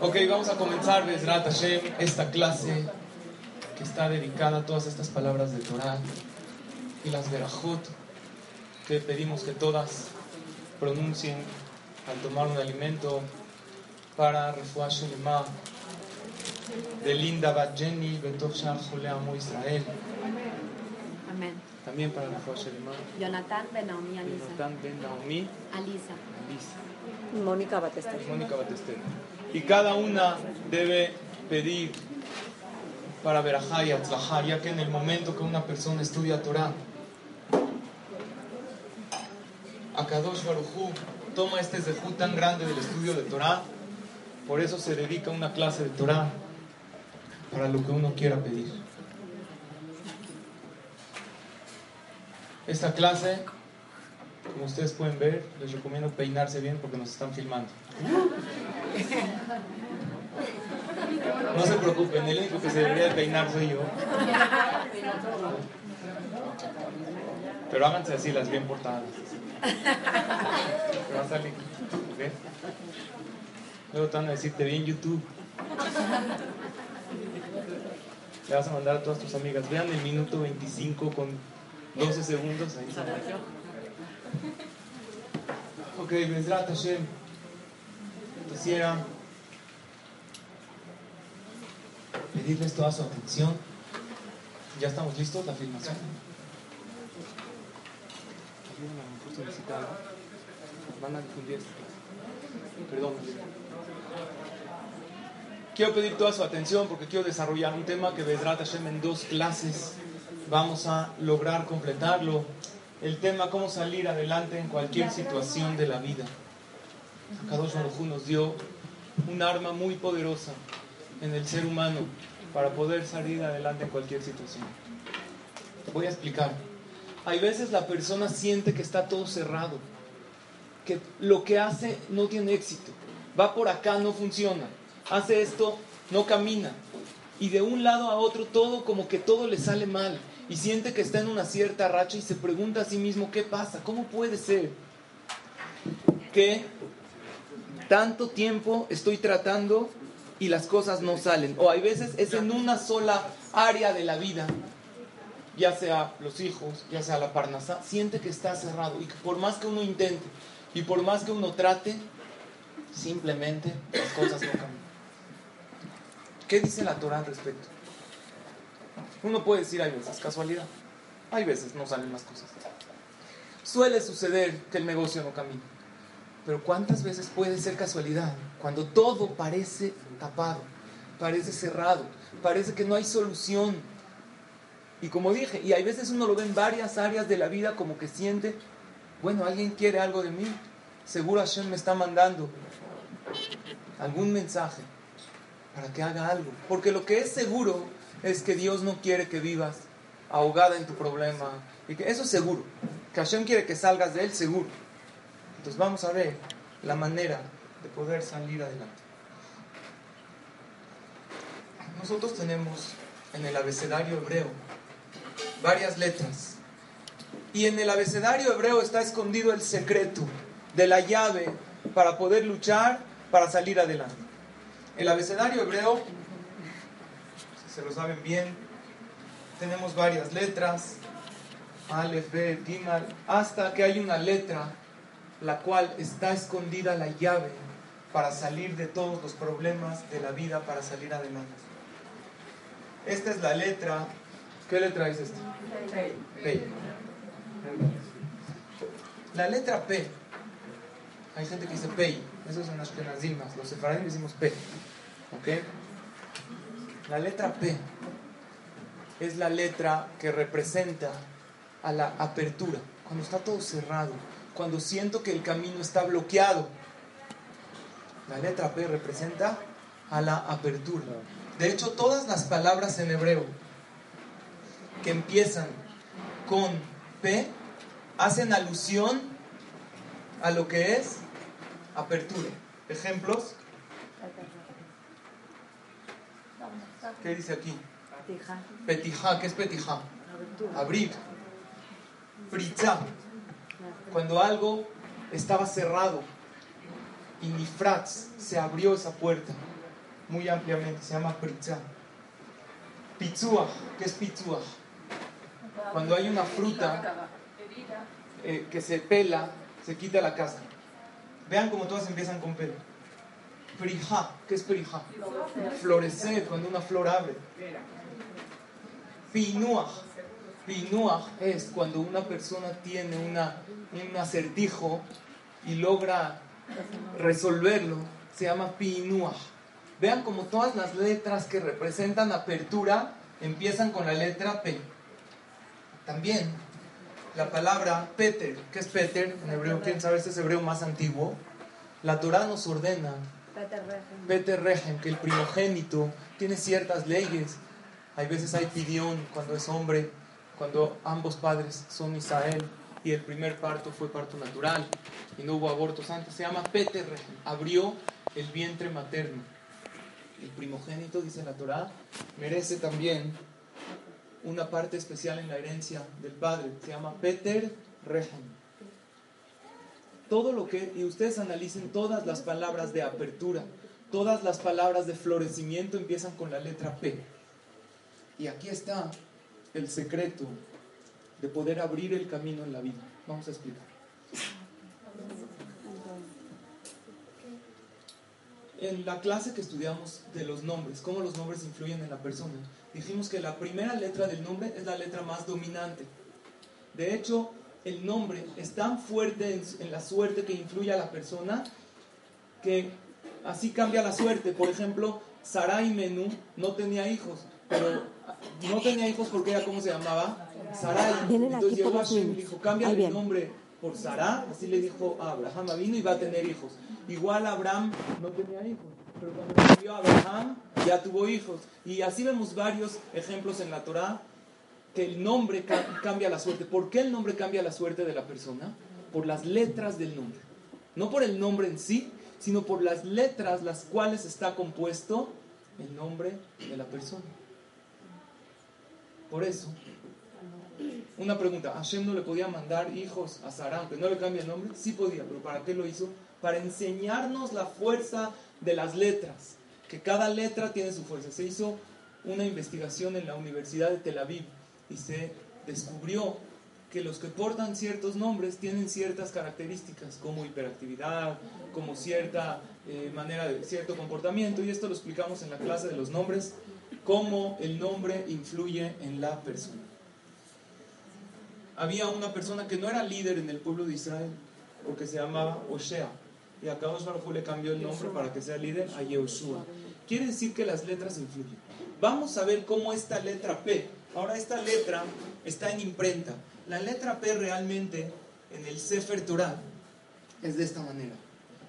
Ok, vamos a comenzar, Bezrat Hashem, esta clase que está dedicada a todas estas palabras de Torah y las Berajot que pedimos que todas pronuncien al tomar un alimento para Refuah Shelema de Linda Bat Jenny Betov Jole Amo Israel. Amén. También para Refuah Shelema. Jonathan Ben Naomi Alisa. Jonathan Ben Naomi Alisa. Lisa. Mónica Batester. Mónica Batester. Y cada una debe pedir para Berajá y Atzlajá, ya que en el momento que una persona estudia Torah, Akadosh Barujú toma este zejú tan grande del estudio de Torah, por eso se dedica una clase de Torah para lo que uno quiera pedir. Esta clase, como ustedes pueden ver, les recomiendo peinarse bien porque nos están filmando. No se preocupen, el único que se debería de peinar soy yo. Pero háganse así las bien portadas. Te va a salir. ¿ok? Luego te van a decir, te YouTube. Le vas a mandar a todas tus amigas. Vean el minuto 25 con 12 segundos. Ahí está. Ok, Bezrat Hashem. Quisiera pedirles toda su atención. ¿Ya estamos listos? La filmación. Perdón. Quiero pedir toda su atención porque quiero desarrollar un tema que Bezrat Hashem en dos clases vamos a lograr completarlo. El tema cómo salir adelante en cualquier situación de la vida. Kadosh Baruj nos dio un arma muy poderosa en el ser humano para poder salir adelante en cualquier situación. Voy a explicar. Hay veces la persona siente que está todo cerrado, que lo que hace no tiene éxito, va por acá, no funciona, hace esto, no camina, y de un lado a otro todo como que todo le sale mal, y siente que está en una cierta racha y se pregunta a sí mismo, ¿qué pasa? ¿Cómo puede ser que tanto tiempo estoy tratando y las cosas no salen? O hay veces es en una sola área de la vida, ya sea los hijos, ya sea la parnasa, siente que está cerrado y que por más que uno intente y por más que uno trate, simplemente las cosas no cambian. ¿Qué dice la Torah al respecto? Uno puede decir, hay veces casualidad, hay veces no salen las cosas. Suele suceder que el negocio no camina, pero ¿cuántas veces puede ser casualidad cuando todo parece tapado, parece cerrado, parece que no hay solución? Y como dije, y hay veces uno lo ve en varias áreas de la vida como que siente, bueno, alguien quiere algo de mí, seguro Hashem me está mandando algún mensaje para que haga algo. Porque lo que es seguro es que Dios no quiere que vivas ahogada en tu problema. Y que eso es seguro. Que Hashem quiere que salgas de él, seguro. Entonces vamos a ver la manera de poder salir adelante. Nosotros tenemos en el abecedario hebreo varias letras. Y en el abecedario hebreo está escondido el secreto de la llave para poder luchar, para salir adelante. El abecedario hebreo, si se lo saben bien, tenemos varias letras, Aleph, Gimal, hasta que hay una letra la cual está escondida la llave para salir de todos los problemas de la vida, para salir adelante. Esta es la letra. ¿Qué letra es esta? P. La letra P. Hay gente que dice P. Eso son las penazimas. Los sefaradíes decimos P. ¿Ok? La letra P es la letra que representa a la apertura. Cuando está todo cerrado. Cuando siento que el camino está bloqueado. La letra P representa a la apertura. De hecho, todas las palabras en hebreo que empiezan con P hacen alusión a lo que es apertura. Ejemplos. ¿Qué dice aquí? Petijá. ¿Qué es petijá? Abrir. Fritzá. Cuando algo estaba cerrado y Nifratz se abrió esa puerta muy ampliamente, se llama Fritzá. Pitzuach. ¿Qué es pitzuach? Cuando hay una fruta eh, que se pela, se quita la cáscara. Vean cómo todas empiezan con pelo. Prija, ¿qué es prija? Florecer, cuando una flor abre. Pinuach. Pinuach es cuando una persona tiene una, un acertijo y logra resolverlo. Se llama pinuach. Vean como todas las letras que representan apertura empiezan con la letra P. También la palabra Peter, ¿qué es Peter? En hebreo, ¿quién sabe? Este es hebreo más antiguo. La Torah nos ordena, Peter Regen, que el primogénito tiene ciertas leyes. Hay veces hay pidión cuando es hombre, cuando ambos padres son Israel y el primer parto fue parto natural y no hubo abortos antes. Se llama Peter abrió el vientre materno. El primogénito, dice la Torah, merece también una parte especial en la herencia del padre. Se llama Peter Regen. Todo lo que, y ustedes analicen todas las palabras de apertura, todas las palabras de florecimiento empiezan con la letra P. Y aquí está el secreto de poder abrir el camino en la vida. Vamos a explicar. En la clase que estudiamos de los nombres, cómo los nombres influyen en la persona, dijimos que la primera letra del nombre es la letra más dominante. De hecho, el nombre es tan fuerte en, la suerte que influye a la persona que así cambia la suerte. Por ejemplo, Sarai Menú no tenía hijos, pero no tenía hijos porque era como se llamaba Sarai. Entonces llegó Hashem y dijo, cambia el nombre por Sarai, así le dijo a Abraham, vino y va a tener hijos. Igual Abraham no tenía hijos, pero cuando nació Abraham ya tuvo hijos. Y así vemos varios ejemplos en la Torah que el nombre cambia la suerte. ¿Por qué el nombre cambia la suerte de la persona? Por las letras del nombre. No por el nombre en sí, sino por las letras las cuales está compuesto el nombre de la persona. Por eso, una pregunta, ¿Hashem no le podía mandar hijos a Sarah no le cambie el nombre? Sí podía, pero ¿para qué lo hizo? Para enseñarnos la fuerza de las letras, que cada letra tiene su fuerza. Se hizo una investigación en la Universidad de Tel Aviv y se descubrió que los que portan ciertos nombres tienen ciertas características, como hiperactividad, como cierta eh, manera de cierto comportamiento, y esto lo explicamos en la clase de los nombres, cómo el nombre influye en la persona. Había una persona que no era líder en el pueblo de Israel, porque se llamaba Osea, y a Kadosh Baruj le cambió el nombre para que sea líder a Yehoshua. Quiere decir que las letras influyen. Vamos a ver cómo esta letra P, Ahora esta letra está en imprenta. La letra P realmente en el Sefer Torah es de esta manera.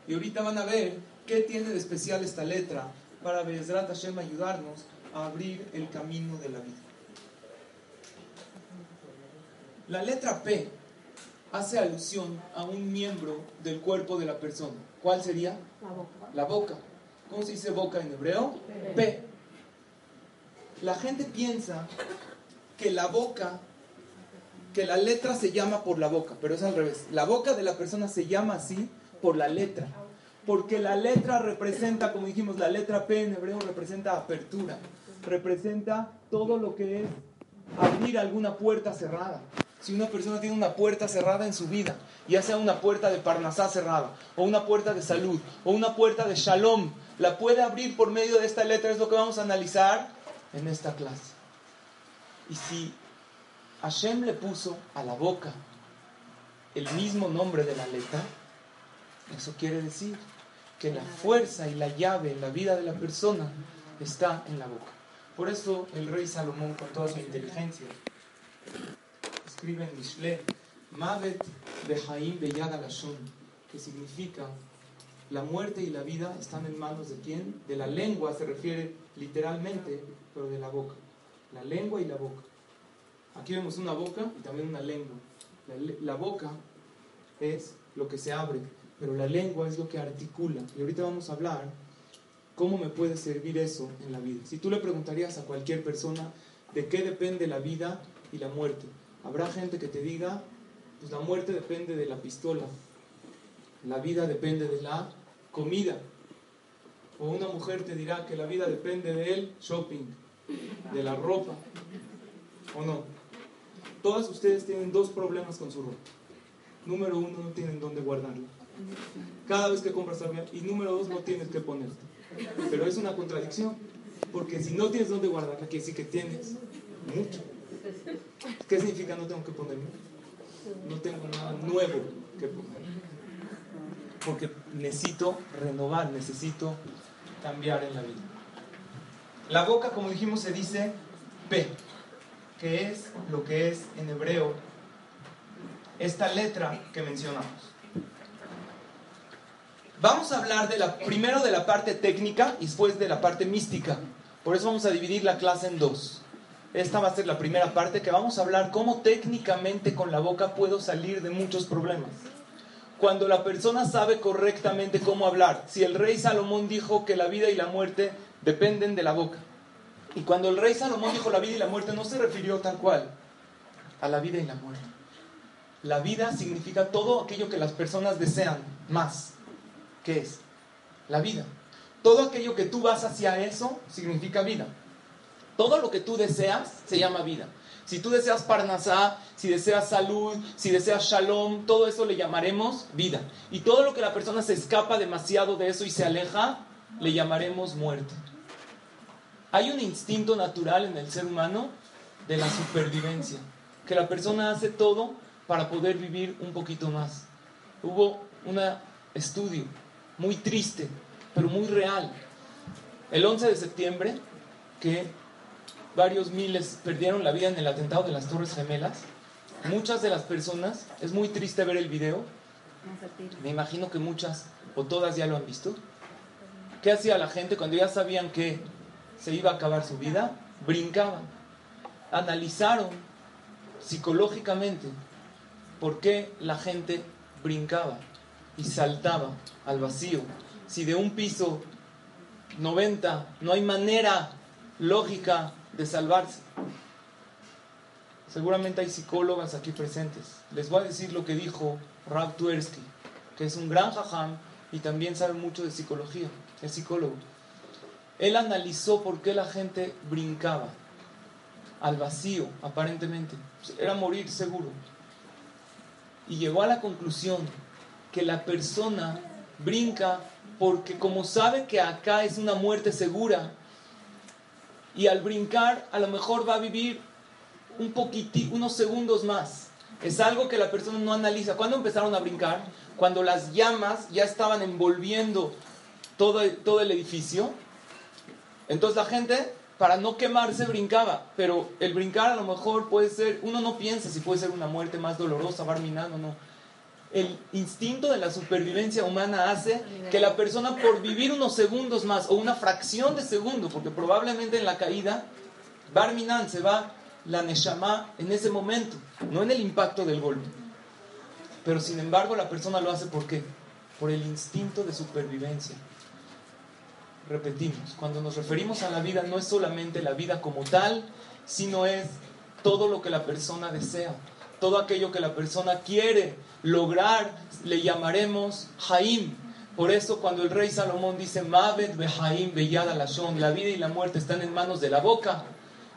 Y ahorita van a ver qué tiene de especial esta letra para Bezrat Hashem ayudarnos a abrir el camino de la vida. La letra P hace alusión a un miembro del cuerpo de la persona. ¿Cuál sería? La boca. La boca. ¿Cómo se dice boca en hebreo? P. La gente piensa que la boca, que la letra se llama por la boca, pero es al revés. La boca de la persona se llama así por la letra. Porque la letra representa, como dijimos, la letra P en hebreo representa apertura, representa todo lo que es abrir alguna puerta cerrada. Si una persona tiene una puerta cerrada en su vida, ya sea una puerta de Parnasá cerrada, o una puerta de salud, o una puerta de Shalom, la puede abrir por medio de esta letra, es lo que vamos a analizar en esta clase. Y si Hashem le puso a la boca el mismo nombre de la letra, eso quiere decir que la fuerza y la llave en la vida de la persona está en la boca. Por eso el rey Salomón, con toda su inteligencia, escribe en Mishle, Mavet de Jaim Beyad Alashon, que significa la muerte y la vida están en manos de quién? De la lengua se refiere literalmente, pero de la boca. La lengua y la boca. Aquí vemos una boca y también una lengua. La, la boca es lo que se abre, pero la lengua es lo que articula. Y ahorita vamos a hablar cómo me puede servir eso en la vida. Si tú le preguntarías a cualquier persona de qué depende la vida y la muerte, habrá gente que te diga, pues la muerte depende de la pistola, la vida depende de la comida. O una mujer te dirá que la vida depende del shopping, de la ropa. ¿O no? Todas ustedes tienen dos problemas con su ropa. Número uno, no tienen dónde guardarla. Cada vez que compras algo. Y número dos, no tienes que ponerte. Pero es una contradicción. Porque si no tienes dónde guardarla, quiere decir que tienes mucho. ¿Qué significa no tengo que ponerme? No tengo nada nuevo que poner. Porque necesito renovar, necesito cambiar en la vida. La boca, como dijimos, se dice P, que es lo que es en hebreo esta letra que mencionamos. Vamos a hablar primero de la parte técnica y después de la parte mística. Por eso vamos a dividir la clase en dos. Esta va a ser la primera parte que vamos a hablar cómo técnicamente con la boca puedo salir de muchos problemas. Cuando la persona sabe correctamente cómo hablar. Si el rey Salomón dijo que la vida y la muerte dependen de la boca. Y cuando el rey Salomón dijo la vida y la muerte no se refirió tal cual a la vida y la muerte. La vida significa todo aquello que las personas desean más. ¿Qué es? La vida. Todo aquello que tú vas hacia eso significa vida. Todo lo que tú deseas se llama vida. Si tú deseas parnasá, si deseas salud, si deseas shalom, todo eso le llamaremos vida. Y todo lo que la persona se escapa demasiado de eso y se aleja, le llamaremos muerte. Hay un instinto natural en el ser humano de la supervivencia, que la persona hace todo para poder vivir un poquito más. Hubo un estudio muy triste, pero muy real. El 11 de septiembre, que varios miles perdieron la vida en el atentado de las Torres Gemelas, muchas de las personas, es muy triste ver el video, me imagino que muchas o todas ya lo han visto. ¿Qué hacía la gente cuando ya sabían que se iba a acabar su vida? Brincaban, analizaron psicológicamente por qué la gente brincaba y saltaba al vacío. Si de un piso 90 no hay manera lógica de salvarse. Seguramente hay psicólogas aquí presentes. Les voy a decir lo que dijo Rav Tversky, que es un gran jajam y también sabe mucho de psicología, es psicólogo. Él analizó por qué la gente brincaba al vacío, aparentemente. Era morir seguro. Y llegó a la conclusión que la persona brinca porque como sabe que acá es una muerte segura, y al brincar a lo mejor va a vivir un poquitito, unos segundos más. Es algo que la persona no analiza. ¿Cuándo empezaron a brincar? Cuando las llamas ya estaban envolviendo todo, todo el edificio. Entonces la gente, para no quemarse, brincaba. Pero el brincar a lo mejor puede ser, uno no piensa si puede ser una muerte más dolorosa, barminando o no. El instinto de la supervivencia humana hace que la persona por vivir unos segundos más o una fracción de segundo, porque probablemente en la caída, Barminan se va la Neshama en ese momento, no en el impacto del golpe. Pero sin embargo la persona lo hace ¿por qué? Por el instinto de supervivencia. Repetimos, cuando nos referimos a la vida no es solamente la vida como tal, sino es todo lo que la persona desea, todo aquello que la persona quiere lograr, le llamaremos Jaim. Por eso cuando el rey Salomón dice Mavet Behaim Beyada Lashon, la vida y la muerte están en manos de la boca,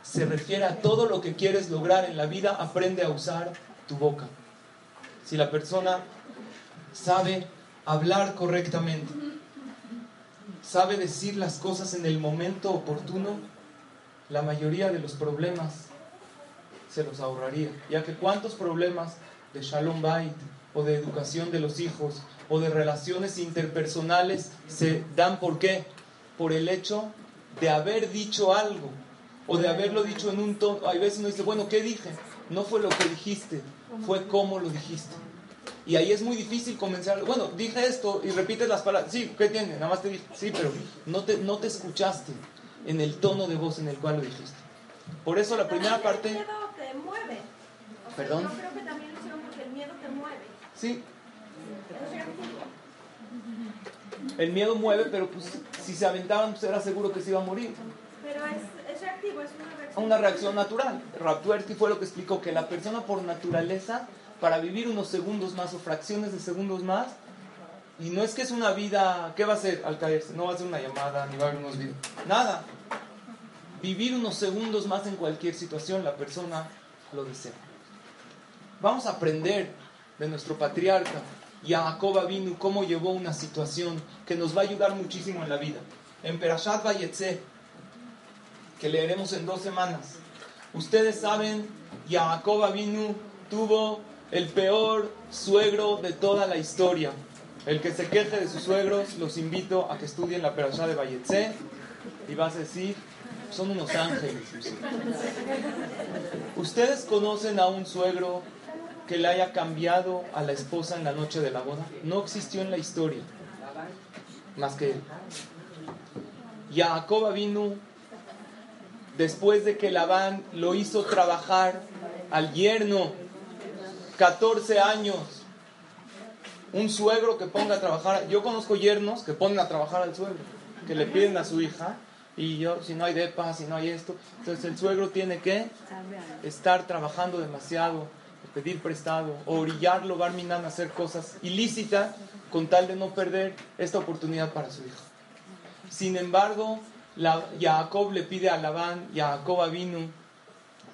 se refiere a todo lo que quieres lograr en la vida, aprende a usar tu boca. Si la persona sabe hablar correctamente, sabe decir las cosas en el momento oportuno, la mayoría de los problemas se los ahorraría. Ya que cuántos problemas de Shalom Bait o de educación de los hijos o de relaciones interpersonales se dan por qué? Por el hecho de haber dicho algo o de haberlo dicho en un tono. Hay veces uno dice, bueno, ¿qué dije? No fue lo que dijiste, fue cómo lo dijiste. Y ahí es muy difícil convencerlo. Bueno, dije esto y repites las palabras. Sí, ¿qué tiene? Nada más te dije. Sí, pero no te, no te escuchaste en el tono de voz en el cual lo dijiste. Por eso la primera parte... El miedo te mueve. O sea, ¿Perdón? Yo creo que también lo hicieron porque el miedo te mueve. Sí, Es reactivo. el miedo mueve, pero pues si se aventaban, pues era seguro que se iba a morir. Pero es, es reactivo, es una reacción. Una reacción natural. Raptuerti fue lo que explicó que la persona por naturaleza, para vivir unos segundos más o fracciones de segundos más, y no es que es una vida, ¿qué va a hacer al caerse? No va a ser una llamada, ni va a haber unos videos. Nada. Vivir unos segundos más en cualquier situación, la persona lo desea. Vamos a aprender de nuestro patriarca, Jacob Avinu, cómo llevó una situación que nos va a ayudar muchísimo en la vida. En Perashat Vayetze, que leeremos en dos semanas. Ustedes saben, Jacob Avinu tuvo el peor suegro de toda la historia. El que se queje de sus suegros, los invito a que estudien la Perashá de Vayetze y vas a decir, son unos ángeles. sus hijos". ¿Ustedes conocen a un suegro que le haya cambiado a la esposa en la noche de la boda? No existió en la historia, más que él. Jacob vino después de que Labán lo hizo trabajar al yerno 14 años. Un suegro que ponga a trabajar. Yo conozco yernos que ponen a trabajar al suegro, que le piden a su hija. Y yo, si no hay depa, si no hay esto. Entonces el suegro tiene que estar trabajando demasiado, pedir prestado, o orillarlo, Barminan, a hacer cosas ilícitas con tal de no perder esta oportunidad para su hijo. Sin embargo, Jacob le pide a Labán, Jacob vino,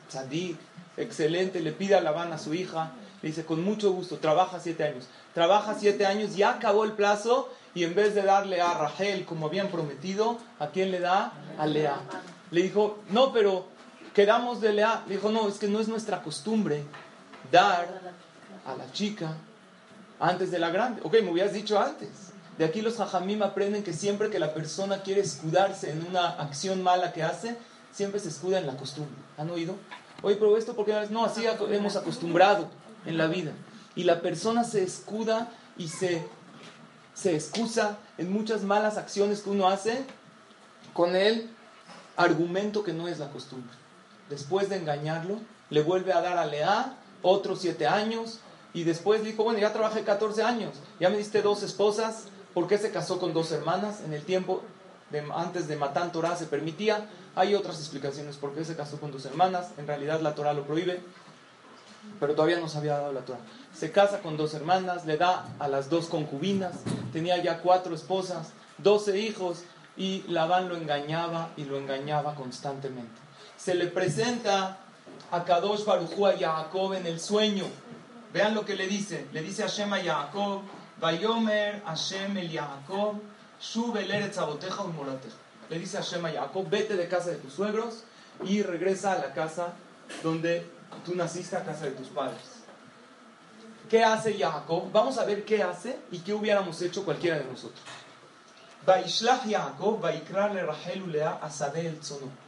Tzadik, excelente, le pide a Labán a su hija, le dice, con mucho gusto, trabaja siete años. Trabaja siete años, ya acabó el plazo, y en vez de darle a Rachel como habían prometido, ¿a quién le da? A Lea. Le dijo, no, pero quedamos de Lea. Le dijo, no, es que no es nuestra costumbre dar a la chica antes de la grande. Ok, me hubieras dicho antes. De aquí los hajamim aprenden que siempre que la persona quiere escudarse en una acción mala que hace, siempre se escuda en la costumbre. ¿Han oído? Oye, pero esto porque no, así hemos acostumbrado en la vida. Y la persona se escuda y se, se excusa en muchas malas acciones que uno hace con el argumento que no es la costumbre. Después de engañarlo, le vuelve a dar a Lea otros siete años y después dijo, bueno, ya trabajé 14 años, ya me diste dos esposas, ¿por qué se casó con dos hermanas? En el tiempo de, antes de Matán Torah se permitía, hay otras explicaciones por qué se casó con dos hermanas, en realidad la Torah lo prohíbe, pero todavía no se había dado la Torah. Se casa con dos hermanas, le da a las dos concubinas, tenía ya cuatro esposas, doce hijos, y Labán lo engañaba y lo engañaba constantemente. Se le presenta a Kadosh Barujú a Jacob en el sueño. Vean lo que le dice. Le dice Hashem a Jacob, Vayomer Hashem el Jacob, Umorateja. Le dice Hashem a Jacob, vete de casa de tus suegros y regresa a la casa donde tú naciste, a casa de tus padres. ¿Qué hace Jacob? Vamos a ver qué hace y qué hubiéramos hecho cualquiera de nosotros. Vaishlach Jacob, Vaikra le Rachel ulea asade el tzono.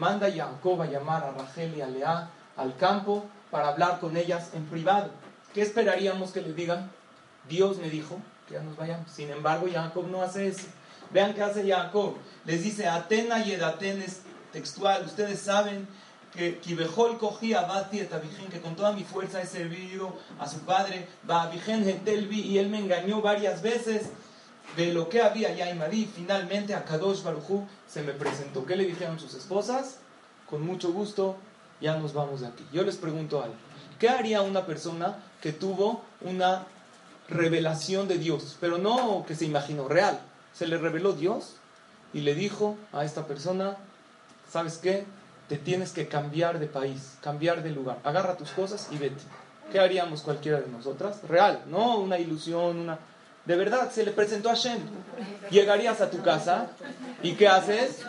Manda Jacob a llamar a Rachel y a Lea al campo para hablar con ellas en privado. ¿Qué esperaríamos que le digan? Dios me dijo que ya nos vayamos. Sin embargo, Jacob no hace eso. Vean qué hace Jacob. Les dice, Atena y Edaten es textual. Ustedes saben que Kibejol cogía Bati et Abijen, que con toda mi fuerza he servido a su padre, va Abijen Gentelvi, y él me engañó varias veces de lo que había ya en Madí. Finalmente a Kadosh Barujú se me presentó. ¿Qué le dijeron sus esposas? Con mucho gusto, ya nos vamos de aquí. Yo les pregunto algo. ¿Qué haría una persona que tuvo una revelación de Dios? Pero no que se imaginó, real. Se le reveló Dios y le dijo a esta persona, ¿sabes qué? Te tienes que cambiar de país, cambiar de lugar. Agarra tus cosas y vete. ¿Qué haríamos cualquiera de nosotras? Real, no una ilusión, una... De verdad, se le presentó a Shem. Llegarías a tu casa y ¿qué haces?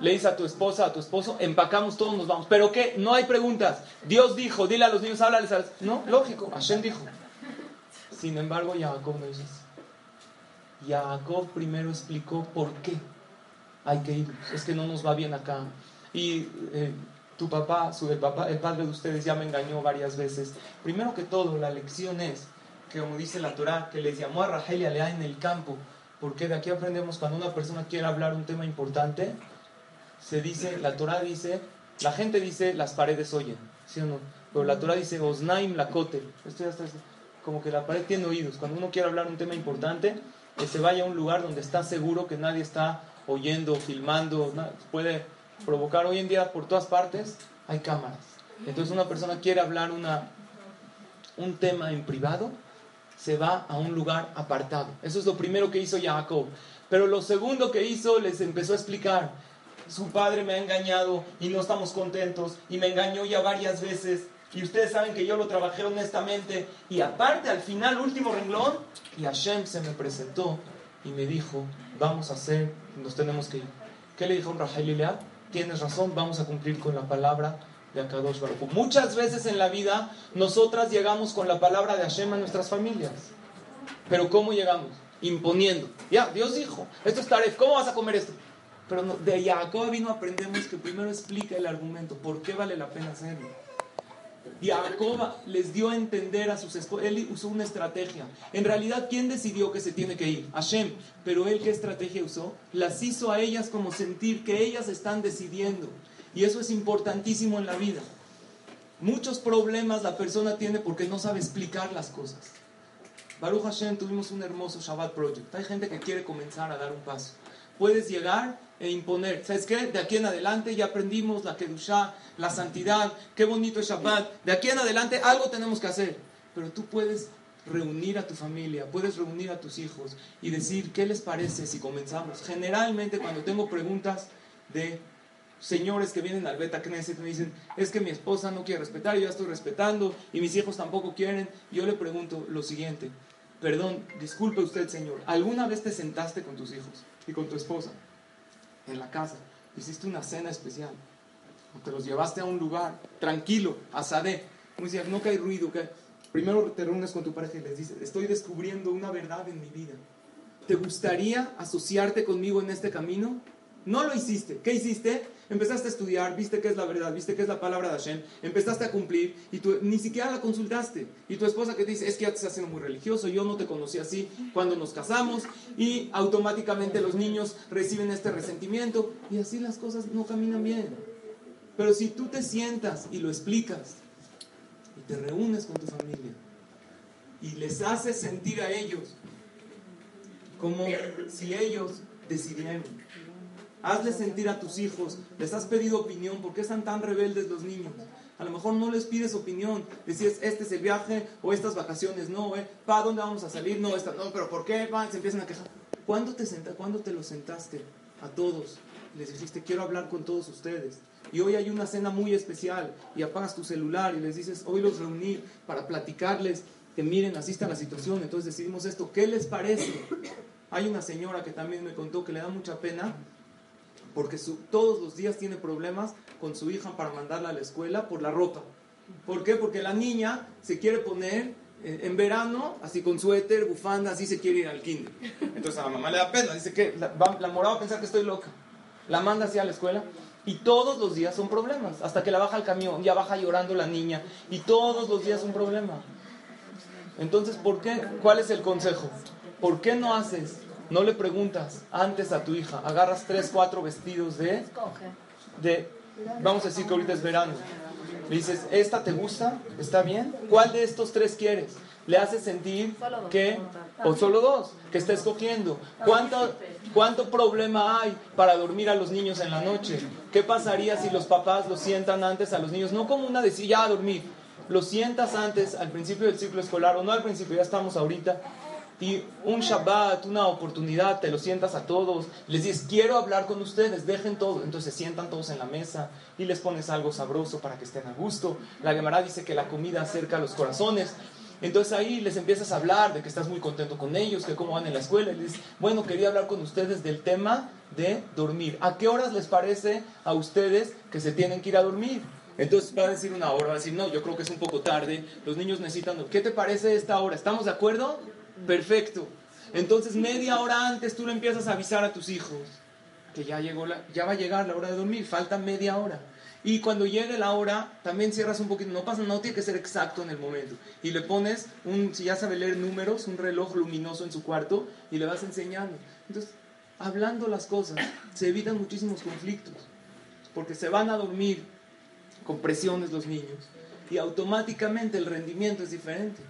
Le dices a tu esposa, a tu esposo, empacamos todos, nos vamos. ¿Pero qué? No hay preguntas. Dios dijo, dile a los niños, háblales a los... No, lógico, Hashem dijo. Sin embargo, Jacob no hizo eso. Jacob primero explicó por qué hay que ir. Es que no nos va bien acá. Y eh, tu papá, su, papá, el padre de ustedes ya me engañó varias veces. Primero que todo, la lección es que como dice la Torah, que les llamó a Rahel y a Lea en el campo, porque de aquí aprendemos cuando una persona quiere hablar un tema importante, se dice, la Torah dice, la gente dice, las paredes oyen, ¿sí o no? Pero la Torah dice, Osnaim lakotel, esto ya está, como que la pared tiene oídos, cuando uno quiere hablar un tema importante, que se vaya a un lugar donde está seguro que nadie está oyendo, filmando, puede provocar hoy en día por todas partes, hay cámaras. Entonces una persona quiere hablar una, un tema en privado, se va a un lugar apartado. Eso es lo primero que hizo Jacob. Pero lo segundo que hizo les empezó a explicar. Su padre me ha engañado y no estamos contentos y me engañó ya varias veces y ustedes saben que yo lo trabajé honestamente y aparte al final, último renglón, y Hashem se me presentó y me dijo, vamos a hacer, nos tenemos que ir. ¿Qué le dijo Rahel y Lea? Tienes razón, vamos a cumplir con la palabra de Akadosh. Muchas veces en la vida nosotras llegamos con la palabra de Hashem a nuestras familias. Pero ¿cómo llegamos? Imponiendo. Ya, Dios dijo, esto es taref, ¿cómo vas a comer esto? Pero no- de Jacob vino aprendemos que primero explica el argumento, por qué vale la pena hacerlo. Jacob les dio a entender a sus esposas, él usó una estrategia. En realidad, ¿quién decidió que se tiene que ir? Hashem. Pero él, ¿qué estrategia usó? Las hizo a ellas como sentir que ellas están decidiendo. Y eso es importantísimo en la vida. Muchos problemas la persona tiene porque no sabe explicar las cosas. Baruch Hashem, tuvimos un hermoso Shabbat Project. Hay gente que quiere comenzar a dar un paso. Puedes llegar e imponer. ¿Sabes qué? De aquí en adelante ya aprendimos la Kedushá, la santidad. Qué bonito es Shabbat. De aquí en adelante algo tenemos que hacer. Pero tú puedes reunir a tu familia, puedes reunir a tus hijos y decir, ¿qué les parece si comenzamos? Generalmente cuando tengo preguntas de señores que vienen al Beta Knesset me dicen, es que mi esposa no quiere respetar, yo ya estoy respetando y mis hijos tampoco quieren. Yo le pregunto lo siguiente, perdón, disculpe usted señor, ¿alguna vez te sentaste con tus hijos y con tu esposa en la casa? Hiciste una cena especial, o te los llevaste a un lugar tranquilo, a Sadeh, no que hay ruido, que primero te reúnes con tu pareja y les dices, estoy descubriendo una verdad en mi vida. ¿Te gustaría asociarte conmigo en este camino? No lo hiciste. ¿Qué hiciste? Empezaste a estudiar, viste qué es la verdad, viste qué es la palabra de Hashem, empezaste a cumplir y tú ni siquiera la consultaste. Y tu esposa que dice, es que ya te estás haciendo muy religioso, yo no te conocí así cuando nos casamos y automáticamente los niños reciben este resentimiento y así las cosas no caminan bien. Pero si tú te sientas y lo explicas y te reúnes con tu familia y les haces sentir a ellos como si ellos decidieran. Hazles sentir a tus hijos, les has pedido opinión, ¿por qué están tan rebeldes los niños? A lo mejor no les pides opinión, decías, este es el viaje o estas vacaciones, no, eh, pa, ¿dónde vamos a salir? No, esta, no, pero ¿por qué? Pa, se empiezan a quejar. ¿Cuándo te, senta, ¿Cuándo te los sentaste a todos? Les dijiste, quiero hablar con todos ustedes. Y hoy hay una cena muy especial y apagas tu celular y les dices, hoy los reuní para platicarles que miren, así está la situación, entonces decidimos esto, ¿qué les parece? Hay una señora que también me contó que le da mucha pena porque todos los días tiene problemas con su hija para mandarla a la escuela por la ropa. ¿Por qué? Porque la niña se quiere poner en verano, así con suéter, bufanda, así se quiere ir al kinder. Entonces a la mamá le da pena, dice que la, la morada va a pensar que estoy loca. La manda así a la escuela y todos los días son problemas. Hasta que la baja al camión, ya baja llorando la niña y todos los días un problema. Entonces, ¿por qué? ¿Cuál es el consejo? ¿Por qué no haces? No le preguntas antes a tu hija. Agarras tres, cuatro vestidos de, de, vamos a decir que ahorita es verano. Le dices, ¿esta te gusta? ¿Está bien? ¿Cuál de estos tres quieres? Le haces sentir que, o solo dos, que está escogiendo. ¿Cuánto, ¿Cuánto problema hay para dormir a los niños en la noche? ¿Qué pasaría si los papás los sientan antes a los niños? No como una decir, ya a dormir. Los sientas antes, al principio del ciclo escolar, o no al principio, ya estamos ahorita, y un Shabbat, una oportunidad, te lo sientas a todos, les dices, quiero hablar con ustedes, dejen todo. Entonces se sientan todos en la mesa y les pones algo sabroso para que estén a gusto. La Gemara dice que la comida acerca los corazones. Entonces ahí les empiezas a hablar de que estás muy contento con ellos, que cómo van en la escuela. Y les dices, bueno, quería hablar con ustedes del tema de dormir. ¿A qué horas les parece a ustedes que se tienen que ir a dormir? Entonces va a decir una hora, va a decir, no, yo creo que es un poco tarde, los niños necesitan, ¿qué te parece esta hora? ¿Estamos de acuerdo? Perfecto. Entonces media hora antes tú le empiezas a avisar a tus hijos que ya, llegó la, ya va a llegar la hora de dormir, falta media hora. Y cuando llegue la hora, también cierras un poquito, no pasa, no tiene que ser exacto en el momento. Y le pones, un, si ya sabe leer números, un reloj luminoso en su cuarto y le vas enseñando. Entonces, hablando las cosas, se evitan muchísimos conflictos, porque se van a dormir con presiones los niños y automáticamente el rendimiento es diferente.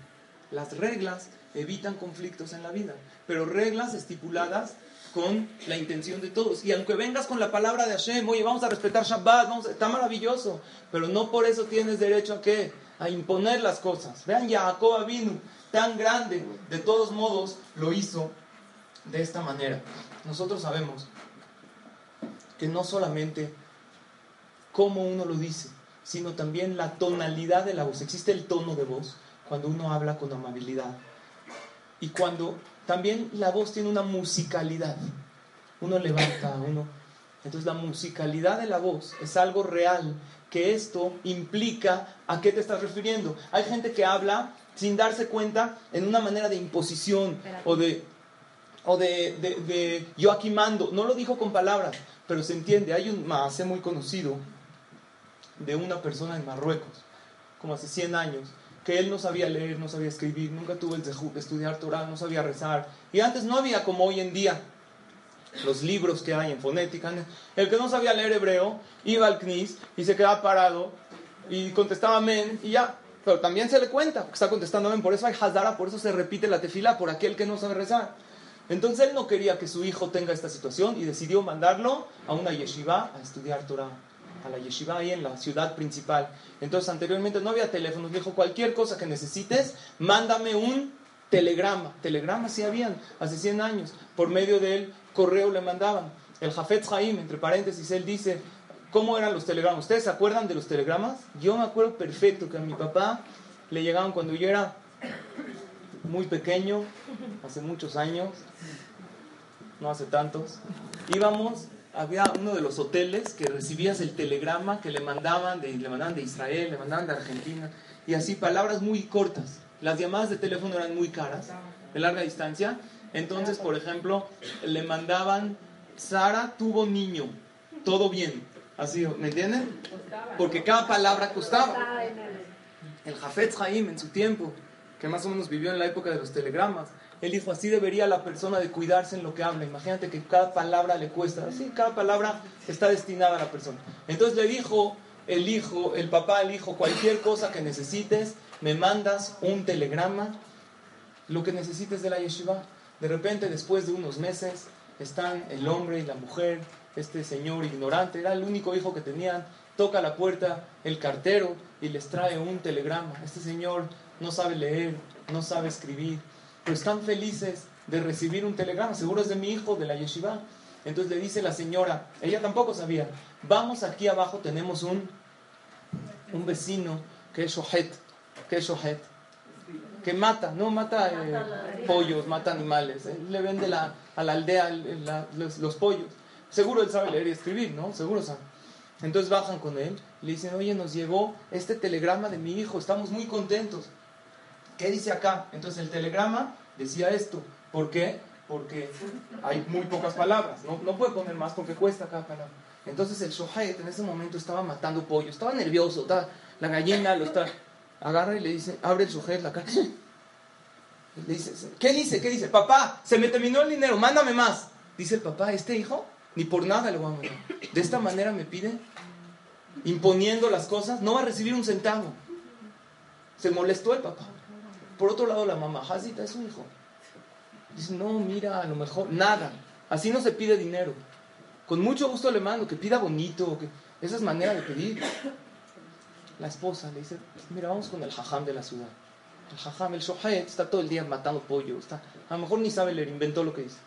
Las reglas evitan conflictos en la vida, pero reglas estipuladas con la intención de todos. Y aunque vengas con la palabra de Hashem, oye, vamos a respetar Shabbat, vamos, está maravilloso, pero no por eso tienes derecho a qué? A imponer las cosas. Vean, Jacob vino tan grande, de todos modos lo hizo de esta manera. Nosotros sabemos que no solamente cómo uno lo dice, sino también la tonalidad de la voz. Existe el tono de voz cuando uno habla con amabilidad. Y cuando también la voz tiene una musicalidad. Uno levanta, uno... Entonces la musicalidad de la voz es algo real, que esto implica a qué te estás refiriendo. Hay gente que habla sin darse cuenta en una manera de imposición o de, o de, de, de yo aquí mando. No lo dijo con palabras, pero se entiende. Hay un hace muy conocido de una persona en Marruecos, como hace 100 años, que él no sabía leer, no sabía escribir, nunca tuvo el de estudiar Torah, no sabía rezar. Y antes no había como hoy en día los libros que hay en fonética. El que no sabía leer hebreo iba al CNIS y se quedaba parado y contestaba amén y ya. Pero también se le cuenta, porque está contestando amén. Por eso hay hazara, por eso se repite la tefila por aquel que no sabe rezar. Entonces él no quería que su hijo tenga esta situación y decidió mandarlo a una yeshiva a estudiar Torah a la yeshiva ahí en la ciudad principal. Entonces anteriormente no había teléfonos, dijo cualquier cosa que necesites, mándame un telegrama. Telegramas sí habían, hace 100 años, por medio del correo le mandaban. El Jafetz Haim, entre paréntesis, él dice, ¿cómo eran los telegramas? ¿Ustedes se acuerdan de los telegramas? Yo me acuerdo perfecto que a mi papá le llegaban cuando yo era muy pequeño, hace muchos años, no hace tantos, íbamos había uno de los hoteles que recibías el telegrama que le mandaban de, le mandaban de Israel, le mandaban de Argentina, y así palabras muy cortas. Las llamadas de teléfono eran muy caras, de larga distancia. Entonces, por ejemplo, le mandaban, Sara tuvo niño, todo bien. Así, ¿me entienden? Porque cada palabra costaba. El Jafetz Haim en su tiempo, que más o menos vivió en la época de los telegramas, él dijo, así debería la persona de cuidarse en lo que habla. Imagínate que cada palabra le cuesta. Así, cada palabra está destinada a la persona. Entonces le dijo el hijo, el papá al hijo, cualquier cosa que necesites, me mandas un telegrama, lo que necesites de la yeshiva. De repente, después de unos meses, están el hombre y la mujer, este señor ignorante, era el único hijo que tenían, toca la puerta el cartero y les trae un telegrama. Este señor no sabe leer, no sabe escribir, pero están felices de recibir un telegrama, seguro es de mi hijo, de la yeshiva. Entonces le dice la señora, ella tampoco sabía, vamos aquí abajo, tenemos un, un vecino que es shohet, que es shohet, que mata, no mata eh, pollos, mata animales, le vende la, a la aldea los, los, pollos. Seguro él sabe leer y escribir, ¿no? Seguro sabe. Entonces bajan con él, le dicen, oye, nos llegó este telegrama de mi hijo, estamos muy contentos. ¿Qué dice acá? Entonces el telegrama decía esto. ¿Por qué? Porque hay muy pocas palabras. No, no puede poner más porque cuesta cada palabra. Entonces el Shohet en ese momento estaba matando pollo. Estaba nervioso. la gallina lo está... Agarra y le dice, abre el Shohet la cara. Le dice, ¿qué dice? ¿Qué dice? Papá, se me terminó el dinero, mándame más. Dice el papá, este hijo, ni por nada le voy a mandar. De esta manera me pide, imponiendo las cosas, no va a recibir un centavo. Se molestó el papá. Por otro lado, la mamá Hazita es su hijo. Dice, no, mira, a lo mejor, nada. Así no se pide dinero. Con mucho gusto le mando, que pida bonito. Que... Esa es manera de pedir. La esposa le dice, mira, vamos con el jajam de la ciudad. El jajam, el shohet, está todo el día matando pollo. Está... A lo mejor ni sabe leer, inventó lo que dice.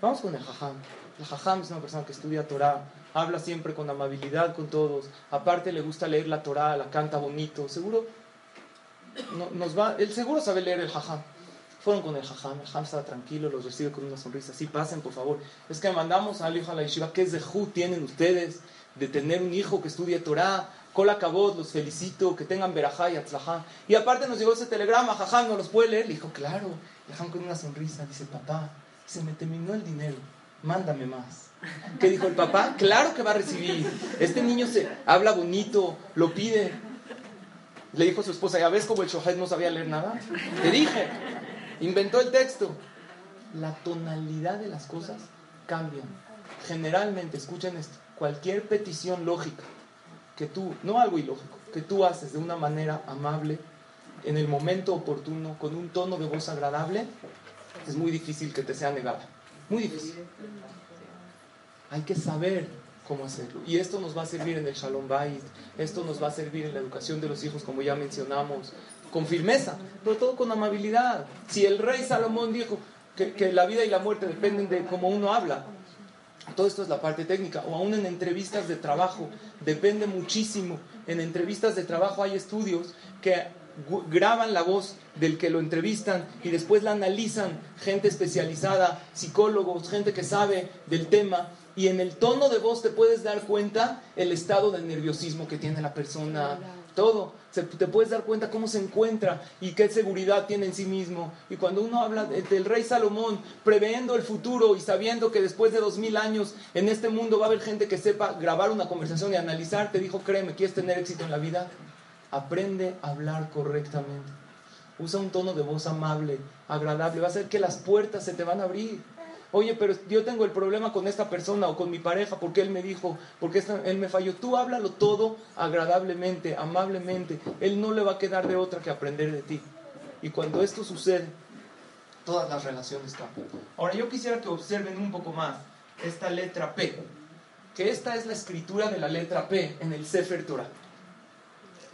Vamos con el jajam. El jajam es una persona que estudia Torah, habla siempre con amabilidad con todos. Aparte le gusta leer la Torah, la canta bonito. Seguro no, nos va, él seguro sabe leer el jajam. Fueron con el jajam, el jajam estaba tranquilo, los recibe con una sonrisa. Sí, pasen, por favor. Es que mandamos al hijo a la yeshiva. ¿Qué es de Ju tienen ustedes de tener un hijo que estudie Torah? Cola cabot, los felicito, que tengan verajá y atzlajá. Y aparte nos llegó ese telegrama, jajam, ¿no los puede leer? Le dijo, claro. El jajam con una sonrisa dice, papá, se me terminó el dinero. mándame más. ¿Qué dijo el papá? Claro que va a recibir. Este niño se habla bonito, lo pide. Le dijo a su esposa, ¿ya ves cómo el Shohet no sabía leer nada? Te dije, inventó el texto. La tonalidad de las cosas cambian. Generalmente, escuchen esto, cualquier petición lógica que tú, no algo ilógico, que tú haces de una manera amable, en el momento oportuno, con un tono de voz agradable, es muy difícil que te sea negada. Muy difícil. Hay que saber cómo hacerlo. Y esto nos va a servir en el Shalom Bait, esto nos va a servir en la educación de los hijos, como ya mencionamos, con firmeza, pero todo con amabilidad. Si el rey Salomón dijo que, que la vida y la muerte dependen de cómo uno habla, todo esto es la parte técnica, o aún en entrevistas de trabajo, depende muchísimo. En entrevistas de trabajo hay estudios que graban la voz del que lo entrevistan y después la analizan gente especializada, psicólogos, gente que sabe del tema y en el tono de voz te puedes dar cuenta el estado de nerviosismo que tiene la persona, todo. te puedes dar cuenta cómo se encuentra y qué seguridad tiene en sí mismo. Y cuando uno habla del rey Salomón, previendo el futuro y sabiendo que después de dos mil años en este mundo va a haber gente que sepa grabar una conversación y analizar, te dijo, créeme, ¿quieres tener éxito en la vida? Aprende a hablar correctamente. Usa un tono de voz amable, agradable. Va a hacer que las puertas se te van a abrir. Oye, pero yo tengo el problema con esta persona o con mi pareja porque él me dijo, porque él me falló. Tú háblalo todo agradablemente, amablemente. Él no le va a quedar de otra que aprender de ti. Y cuando esto sucede, todas las relaciones cambian. Ahora yo quisiera que observen un poco más esta letra P, que esta es la escritura de la letra P en el Sefer Torah.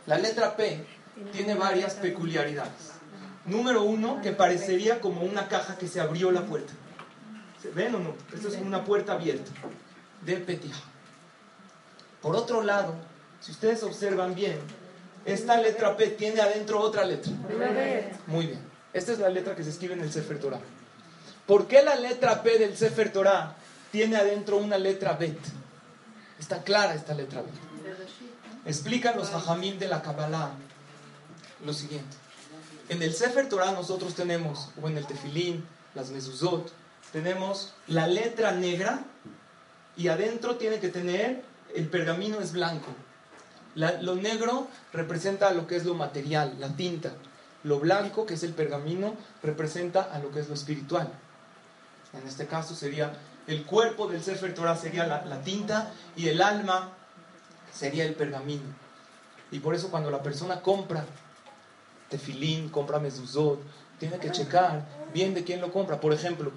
La letra P tiene varias peculiaridades. Número uno, que parecería como una caja que se abrió la puerta. ¿Se ven o no? Esto es una puerta abierta de Petija. Por otro lado, si ustedes observan bien, esta letra P tiene adentro otra letra. Muy bien. Esta es la letra que se escribe en el Sefer Torah. ¿Por qué la letra P del Sefer Torah tiene adentro una letra Bet? Está clara esta letra Bet. Explican los hajamim de la Kabbalah lo siguiente. En el Sefer Torah nosotros tenemos, o en el Tefilín, las mezuzot, tenemos la letra negra y adentro tiene que tener, el pergamino es blanco. lo negro representa lo que es lo material, la tinta. Lo blanco, que es el pergamino, representa a lo que es lo espiritual. En este caso sería el cuerpo del Sefer Torah sería la, la tinta y el alma sería el pergamino. Y por eso cuando la persona compra tefilín, compra mezuzot, tiene que checar bien de quién lo compra. Por ejemplo,